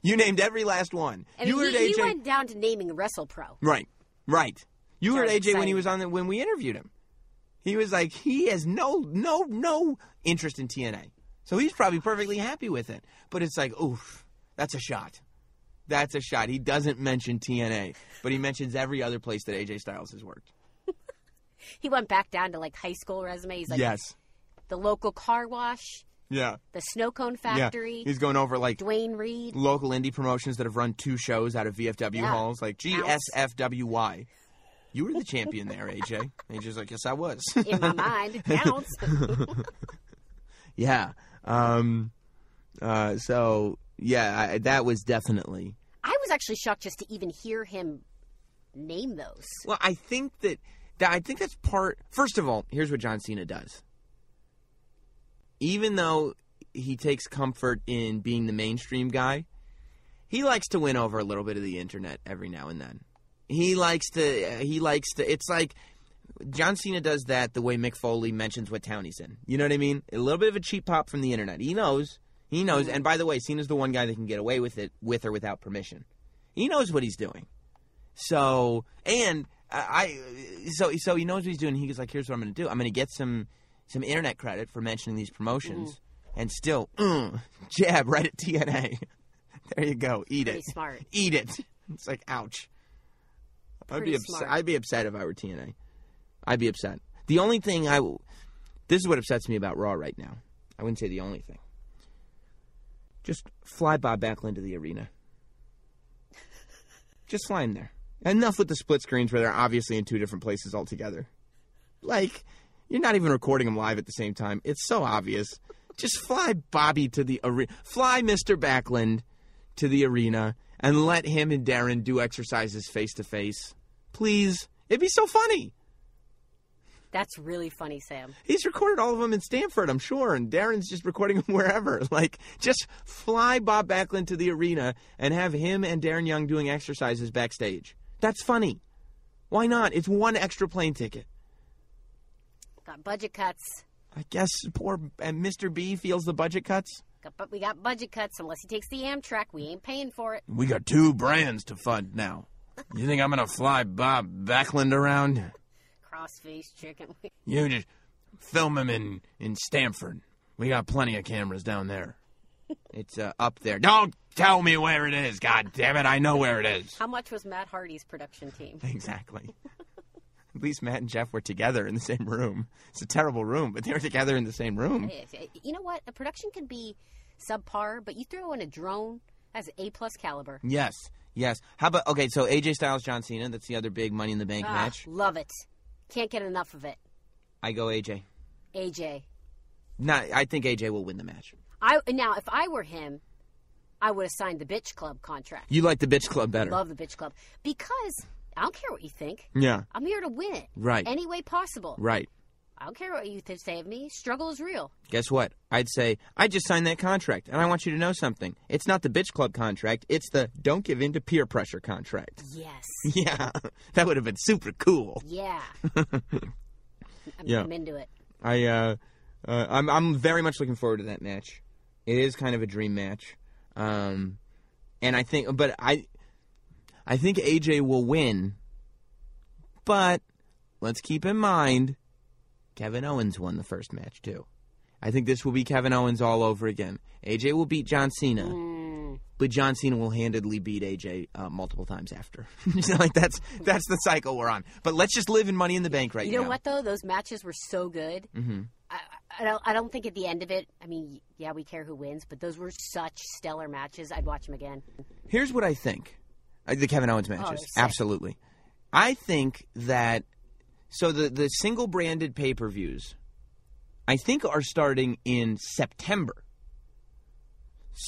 You named every last one. I mean, you heard he, he AJ went down to naming WrestlePro. Right, right. You I heard AJ when he was on the, when we interviewed him. He was like, he has no, no, no interest in TNA, so he's probably perfectly happy with it. But it's like, oof, that's a shot. That's a shot. He doesn't mention TNA, but he mentions every other place that AJ Styles has worked. He went back down to like high school resume. He's like yes. the local car wash, Yeah. the snow cone factory. Yeah. He's going over like Dwayne Reed. local indie promotions that have run two shows out of VFW Yeah. halls, like. GSFWY. You were the champion there, AJ. AJ's like, yes, I was. In my mind, it counts. Yeah. Um, uh, so yeah, I, that was definitely. I was actually shocked just to even hear him name those. Well, I think that, that I think that's part. First of all, here's what John Cena does. Even though he takes comfort in being the mainstream guy, he likes to win over a little bit of the internet every now and then. He likes to. He likes to. It's like John Cena does that the way Mick Foley mentions what town he's in. You know what I mean? A little bit of a cheap pop from the internet. He knows. He knows. And by the way, Cena's the one guy that can get away with it with or without permission. He knows what he's doing. So and I, so so he knows what he's doing. He goes like, "Here's what I'm going to do. I'm going to get some some internet credit for mentioning these promotions, and still mm, jab right at TNA. there you go. Eat Pretty it. smart. Eat it. It's like ouch. I'd be Pretty upset. smart. I'd be upset if I were TNA. I'd be upset. The only thing I, w- this is what upsets me about Raw right now. I wouldn't say the only thing. Just fly Bob Backlund to the arena. Just fly him there. Enough with the split screens where they're obviously in two different places altogether. Like, you're not even recording them live at the same time. It's so obvious. Just fly Bobby to the arena. Fly Mr. Backlund to the arena and let him and Darren do exercises face to face. Please. It'd be so funny. That's really funny, Sam. He's recorded all of them in Stamford, I'm sure, and Darren's just recording them wherever. Like, just fly Bob Backlund to the arena and have him and Darren Young doing exercises backstage. That's funny. Why not? It's one extra plane ticket. Got budget cuts. I guess poor and Mr. B feels the budget cuts. But we got budget cuts. Unless he takes the Amtrak, we ain't paying for it. We got two brands to fund now. You think I'm gonna fly Bob Backlund around? Crossface chicken. You just film him in in Stamford. We got plenty of cameras down there. It's uh, up there. Don't tell me where it is. God damn it! I know where it is. How much was Matt Hardy's production team? Exactly. at least Matt and Jeff were together in the same room. It's a terrible room, but they were together in the same room. You know what? A production can be subpar, but you throw in a drone that's A plus caliber. Yes, yes. How about okay? So AJ Styles, John Cena. That's the other big Money in the Bank Ah, match. Love it. Can't get enough of it. I go AJ. AJ. Not. I think AJ will win the match. I now if I were him, I would have signed the bitch club contract. You like the Bitch Club better? Love the bitch club because I don't care what you think. yeah. I'm here to win it. Right. Any way possible. Right. I don't care what you th- say of me. Struggle is real. Guess what? I'd say I just signed that contract, and I want you to know something. It's not the Bitch Club contract. It's the Don't Give In to Peer Pressure contract. Yes. Yeah, that would have been super cool. Yeah. I'm, Yeah. I'm into it. I uh, uh, I'm I'm very much looking forward to that match. It is kind of a dream match, um, and I think, but I, I think AJ will win. But let's keep in mind, Kevin Owens won the first match too. I think this will be Kevin Owens all over again. AJ will beat John Cena, Mm. but John Cena will handedly beat AJ uh, multiple times after. like that's that's the cycle we're on. But let's just live in Money in the Bank right now. You know now. what though? Those matches were so good. Mm-hmm. I, I don't. I don't think at the end of it. I mean, yeah, we care who wins, but those were such stellar matches. I'd watch them again. Here's what I think: Uh, the Kevin Owens matches, they're absolutely. I think that so the the single branded pay per views, I think are starting in September.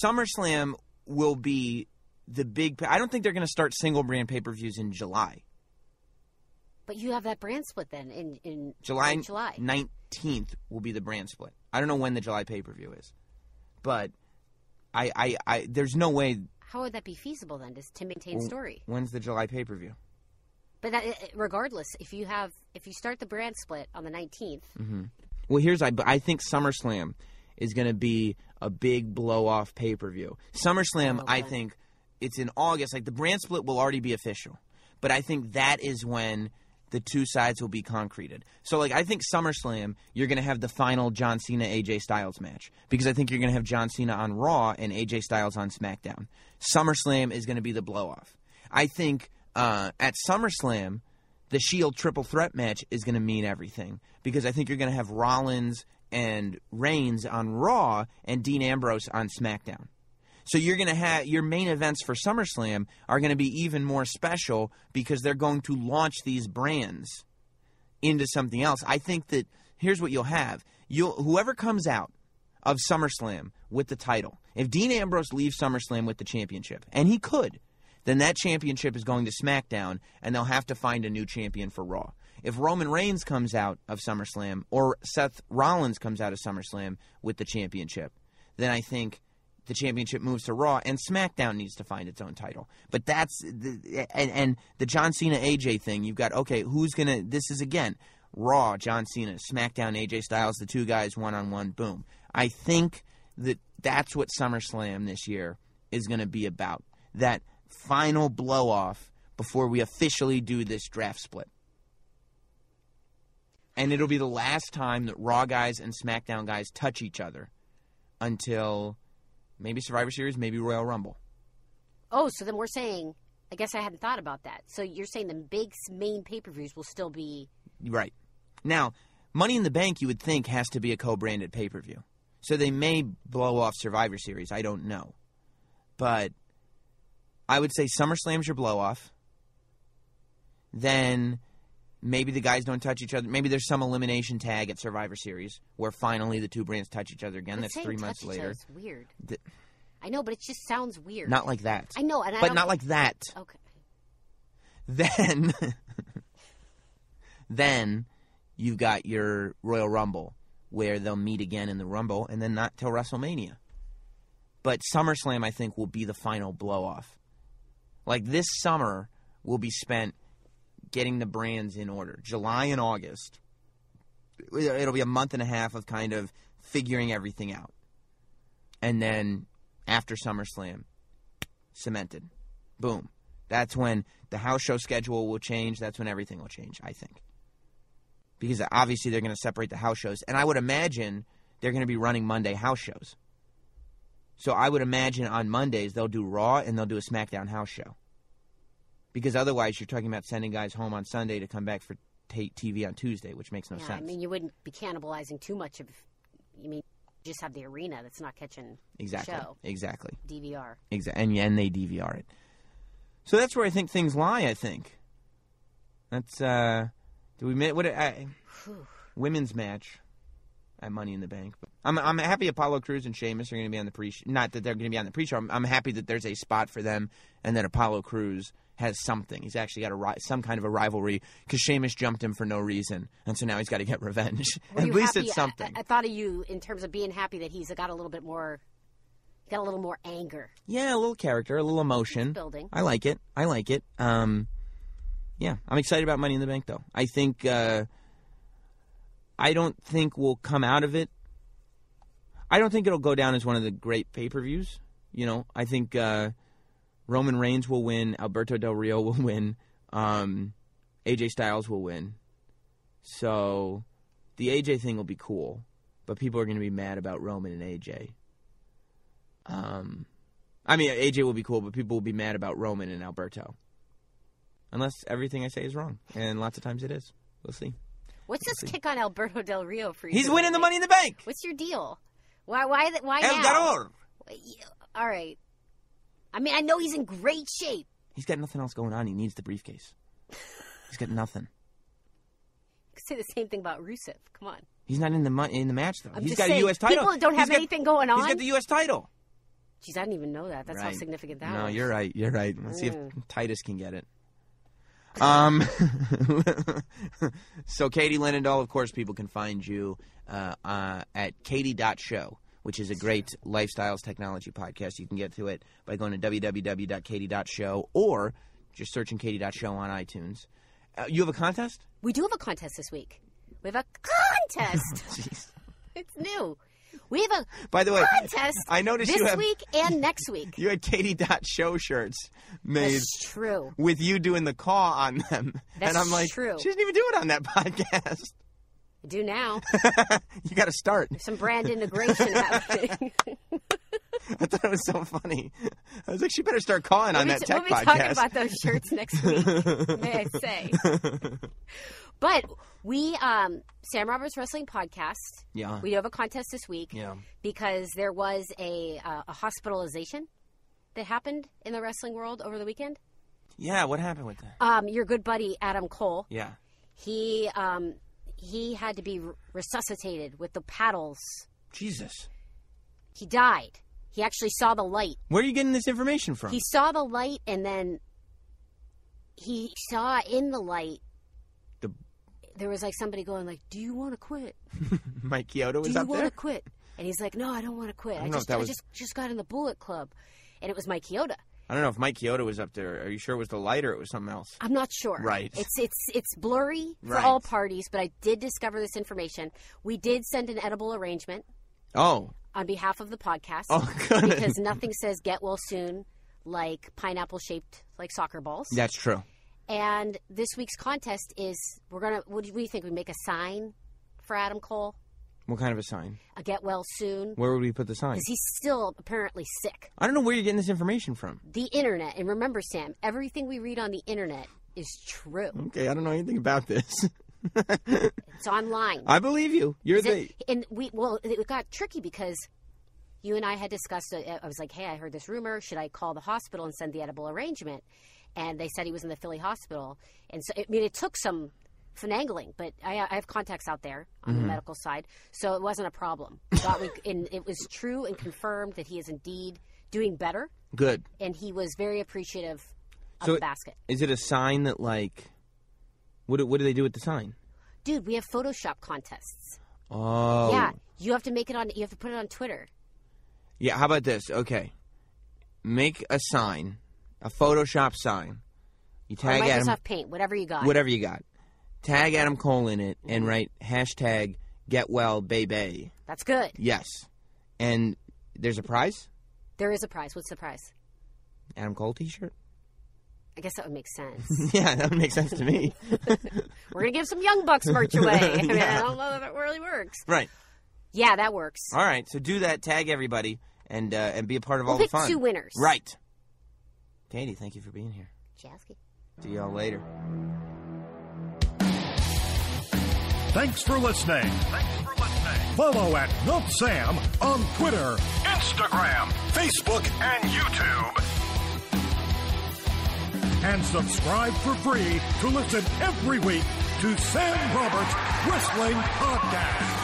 SummerSlam will be the big. I don't think they're going to start single brand pay per views in July. But you have that brand split then in in July July. nineteenth will be the brand split. I don't know when the July pay per view is, but I, I, I there's no way. How would that be feasible then? Just to maintain story. When's the July pay per view? But that, regardless, if you have if you start the brand split on the 19th, Mm-hmm. Well, here's I. I think SummerSlam is going to be a big blow off pay per view. SummerSlam, Oh, I think it's in August. Like the brand split will already be official, but I think that is when the two sides will be concreted. So, like, I think SummerSlam, you're going to have the final John Cena AJ Styles match because I think you're going to have John Cena on Raw and AJ Styles on SmackDown. SummerSlam is going to be the blow off. I think uh, at SummerSlam, the Shield triple threat match is going to mean everything because I think you're going to have Rollins and Reigns on Raw and Dean Ambrose on SmackDown. So you're going to have your main events for SummerSlam are going to be even more special because they're going to launch these brands into something else. I think that here's what you'll have. You'll whoever comes out of SummerSlam with the title. If Dean Ambrose leaves SummerSlam with the championship, and he could, then that championship is going to SmackDown, and they'll have to find a new champion for Raw. If Roman Reigns comes out of SummerSlam, or Seth Rollins comes out of SummerSlam with the championship, then I think the championship moves to Raw, and SmackDown needs to find its own title. But that's the, and and the John Cena AJ thing. You've got okay, who's gonna? This is again Raw, John Cena, SmackDown, AJ Styles, the two guys one on one. Boom. I think that that's what SummerSlam this year is going to be about. That final blow off before we officially do this draft split. And it'll be the last time that Raw guys and SmackDown guys touch each other until maybe Survivor Series, maybe Royal Rumble. oh, so then we're saying. I guess I hadn't thought about that. So you're saying the big main pay per views will still be Right. Now, Money in the Bank, you would think, has to be a co branded pay per view. So they may blow off Survivor Series. I don't know. But I would say SummerSlam's your blow off. Then maybe the guys don't touch each other. Maybe there's some elimination tag at Survivor Series where finally the two brands touch each other again. That's three months later. is weird. Th- I know, but it just sounds weird. Not like that. I know, and I But not like that. Okay. Then, then you've got your Royal Rumble where they'll meet again in the Rumble, and then not till WrestleMania. But SummerSlam, I think, will be the final blow off. Like this summer will be spent getting the brands in order. July and August, it'll be a month and a half of kind of figuring everything out, and then after SummerSlam, cemented. Boom. That's when the house show schedule will change. That's when everything will change, I think. Because obviously they're going to separate the house shows. And I would imagine they're going to be running Monday house shows. So I would imagine on Mondays they'll do Raw and they'll do a SmackDown house show. Because otherwise you're talking about sending guys home on Sunday to come back for ta- TV on Tuesday, which makes no yeah, sense. I mean, you wouldn't be cannibalizing too much of. You mean you just have the arena that's not catching exactly, the show exactly, DVR. exactly, and and they DVR it. So that's where I think things lie. I think that's uh, do we what I, women's match at Money in the Bank. I'm I'm happy Apollo Crews and Sheamus are going to be on the pre. Not that they're going to be on the pre-show. I'm, I'm happy that there's a spot for them, and that Apollo Crews has something. He's actually got a ri- some kind of a rivalry because Sheamus jumped him for no reason, and so now he's got to get revenge. At least happy- it's something. I, I thought of you in terms of being happy that he's got a little bit more, got a little more anger. yeah, a little character, a little emotion. building. I like it. I like it. Um, yeah, I'm excited about Money in the Bank, though. I think uh, I don't think we'll come out of it. I don't think it'll go down as one of the great pay per views. You know, I think uh, Roman Reigns will win, Alberto Del Rio will win, um, AJ Styles will win. So the AJ thing will be cool, but people are going to be mad about Roman and AJ. Um, I mean, AJ will be cool, but people will be mad about Roman and Alberto. Unless everything I say is wrong, and lots of times it is. We'll see. What's this kick on Alberto Del Rio for you? He's winning the Money in the Bank. What's your deal? Why? Why? Why El now? Ganador. All right. I mean, I know he's in great shape. He's got nothing else going on. He needs the briefcase. He's got nothing. You could say the same thing about Rusev. Come on. He's not in the mon- in the match though. I'm He's just got saying, a U.S. title. people don't have He's got- anything going on. He's got the U.S. title. Jeez, I didn't even know that. That's how Right. significant that No, was. you're right. You're right. Let's see if Mm. Titus can get it. Um, so Katie Linendoll, of course, people can find you uh, uh, at katie.show, which is a great lifestyles technology podcast. You can get to it by going to www.katie.show or just searching katie.show on iTunes. Uh, you have a contest? We do have a contest this week. We have a contest. Jeez. it's new. We have a By the way, contest I noticed this you have week and next week. you had katie.show shirts made That's true. with you doing the call on them. That's and I'm like, true. she didn't even do it on that podcast. I do now. you got to start. Some brand integration happening. I thought it was so funny. I was like, she better start calling on we'll that be, tech we'll be podcast. talking about those shirts next week, may I say. But we, um, Sam Roberts Wrestling Podcast, yeah. we do have a contest this week yeah. because there was a, uh, a hospitalization that happened in the wrestling world over the weekend. Yeah. What happened with that? Um, your good buddy Adam Cole, Yeah. he um, he had to be resuscitated with the paddles. Jesus. He died. He actually saw the light. Where are you getting this information from? He saw the light, and then he saw in the light. The- There was like somebody going like, "Do you want to quit? Mike Chioda was Do you want there. to quit?" And he's like, "No, I don't want to quit. I I, don't know if just, that I was- just, just got in the Bullet Club." And it was Mike Chioda. I don't know if Mike Chioda was up there. Are you sure it was the light or it was something else? I'm not sure. Right. It's it's it's blurry for Right. all parties, but I did discover this information. We did send an edible arrangement Oh. On behalf of the podcast Oh, because nothing says get well soon like pineapple shaped like soccer balls. That's true. And this week's contest is we're gonna. What do you think? We make a sign for Adam Cole, What kind of a sign? a get well soon, Where would we put the sign? because he's still apparently sick. I don't know where you're getting this information from. The internet, and remember, Sam, everything we read on the internet is true. Okay, I don't know anything about this. It's online. I believe you. You're Is the. it- and we well, it got tricky because you and I had discussed. it. I was like, "Hey, I heard this rumor. Should I call the hospital and send the edible arrangement?" And they said he was in the Philly hospital. And so, I mean, it took some finagling, but I, I have contacts out there on Mm-hmm. the medical side, so it wasn't a problem. And it was true and confirmed that he is indeed doing better, Good. and he was very appreciative of So the basket. Is it a sign that like? What do, what do they do with the sign? Dude, we have Photoshop contests. Oh. Yeah, you have to make it on. You have to put it on Twitter. Yeah, how about this? Okay. Make a sign, a Photoshop sign. You tag Or Microsoft Adam, Paint, whatever you got. whatever you got. Tag Adam Cole in it and write hashtag get well baby. That's good. Yes. And there's a prize? There is a prize. What's the prize? Adam Cole t shirt? I guess that would make sense. yeah, that would make sense to me. We're gonna give some Young Bucks merch away. I mean, Yeah. I don't know if it really works. right. Yeah, that works. All right. So do that, tag everybody and uh, and be a part of We'll all the pick fun. two winners. Right. Katie, thank you for being here. Jasky. See y'all later. Thanks for listening. Thanks for listening. Follow at NotSam on Twitter, Instagram, Facebook, and YouTube. And subscribe for free to listen every week to Sam Roberts Wrestling Podcast.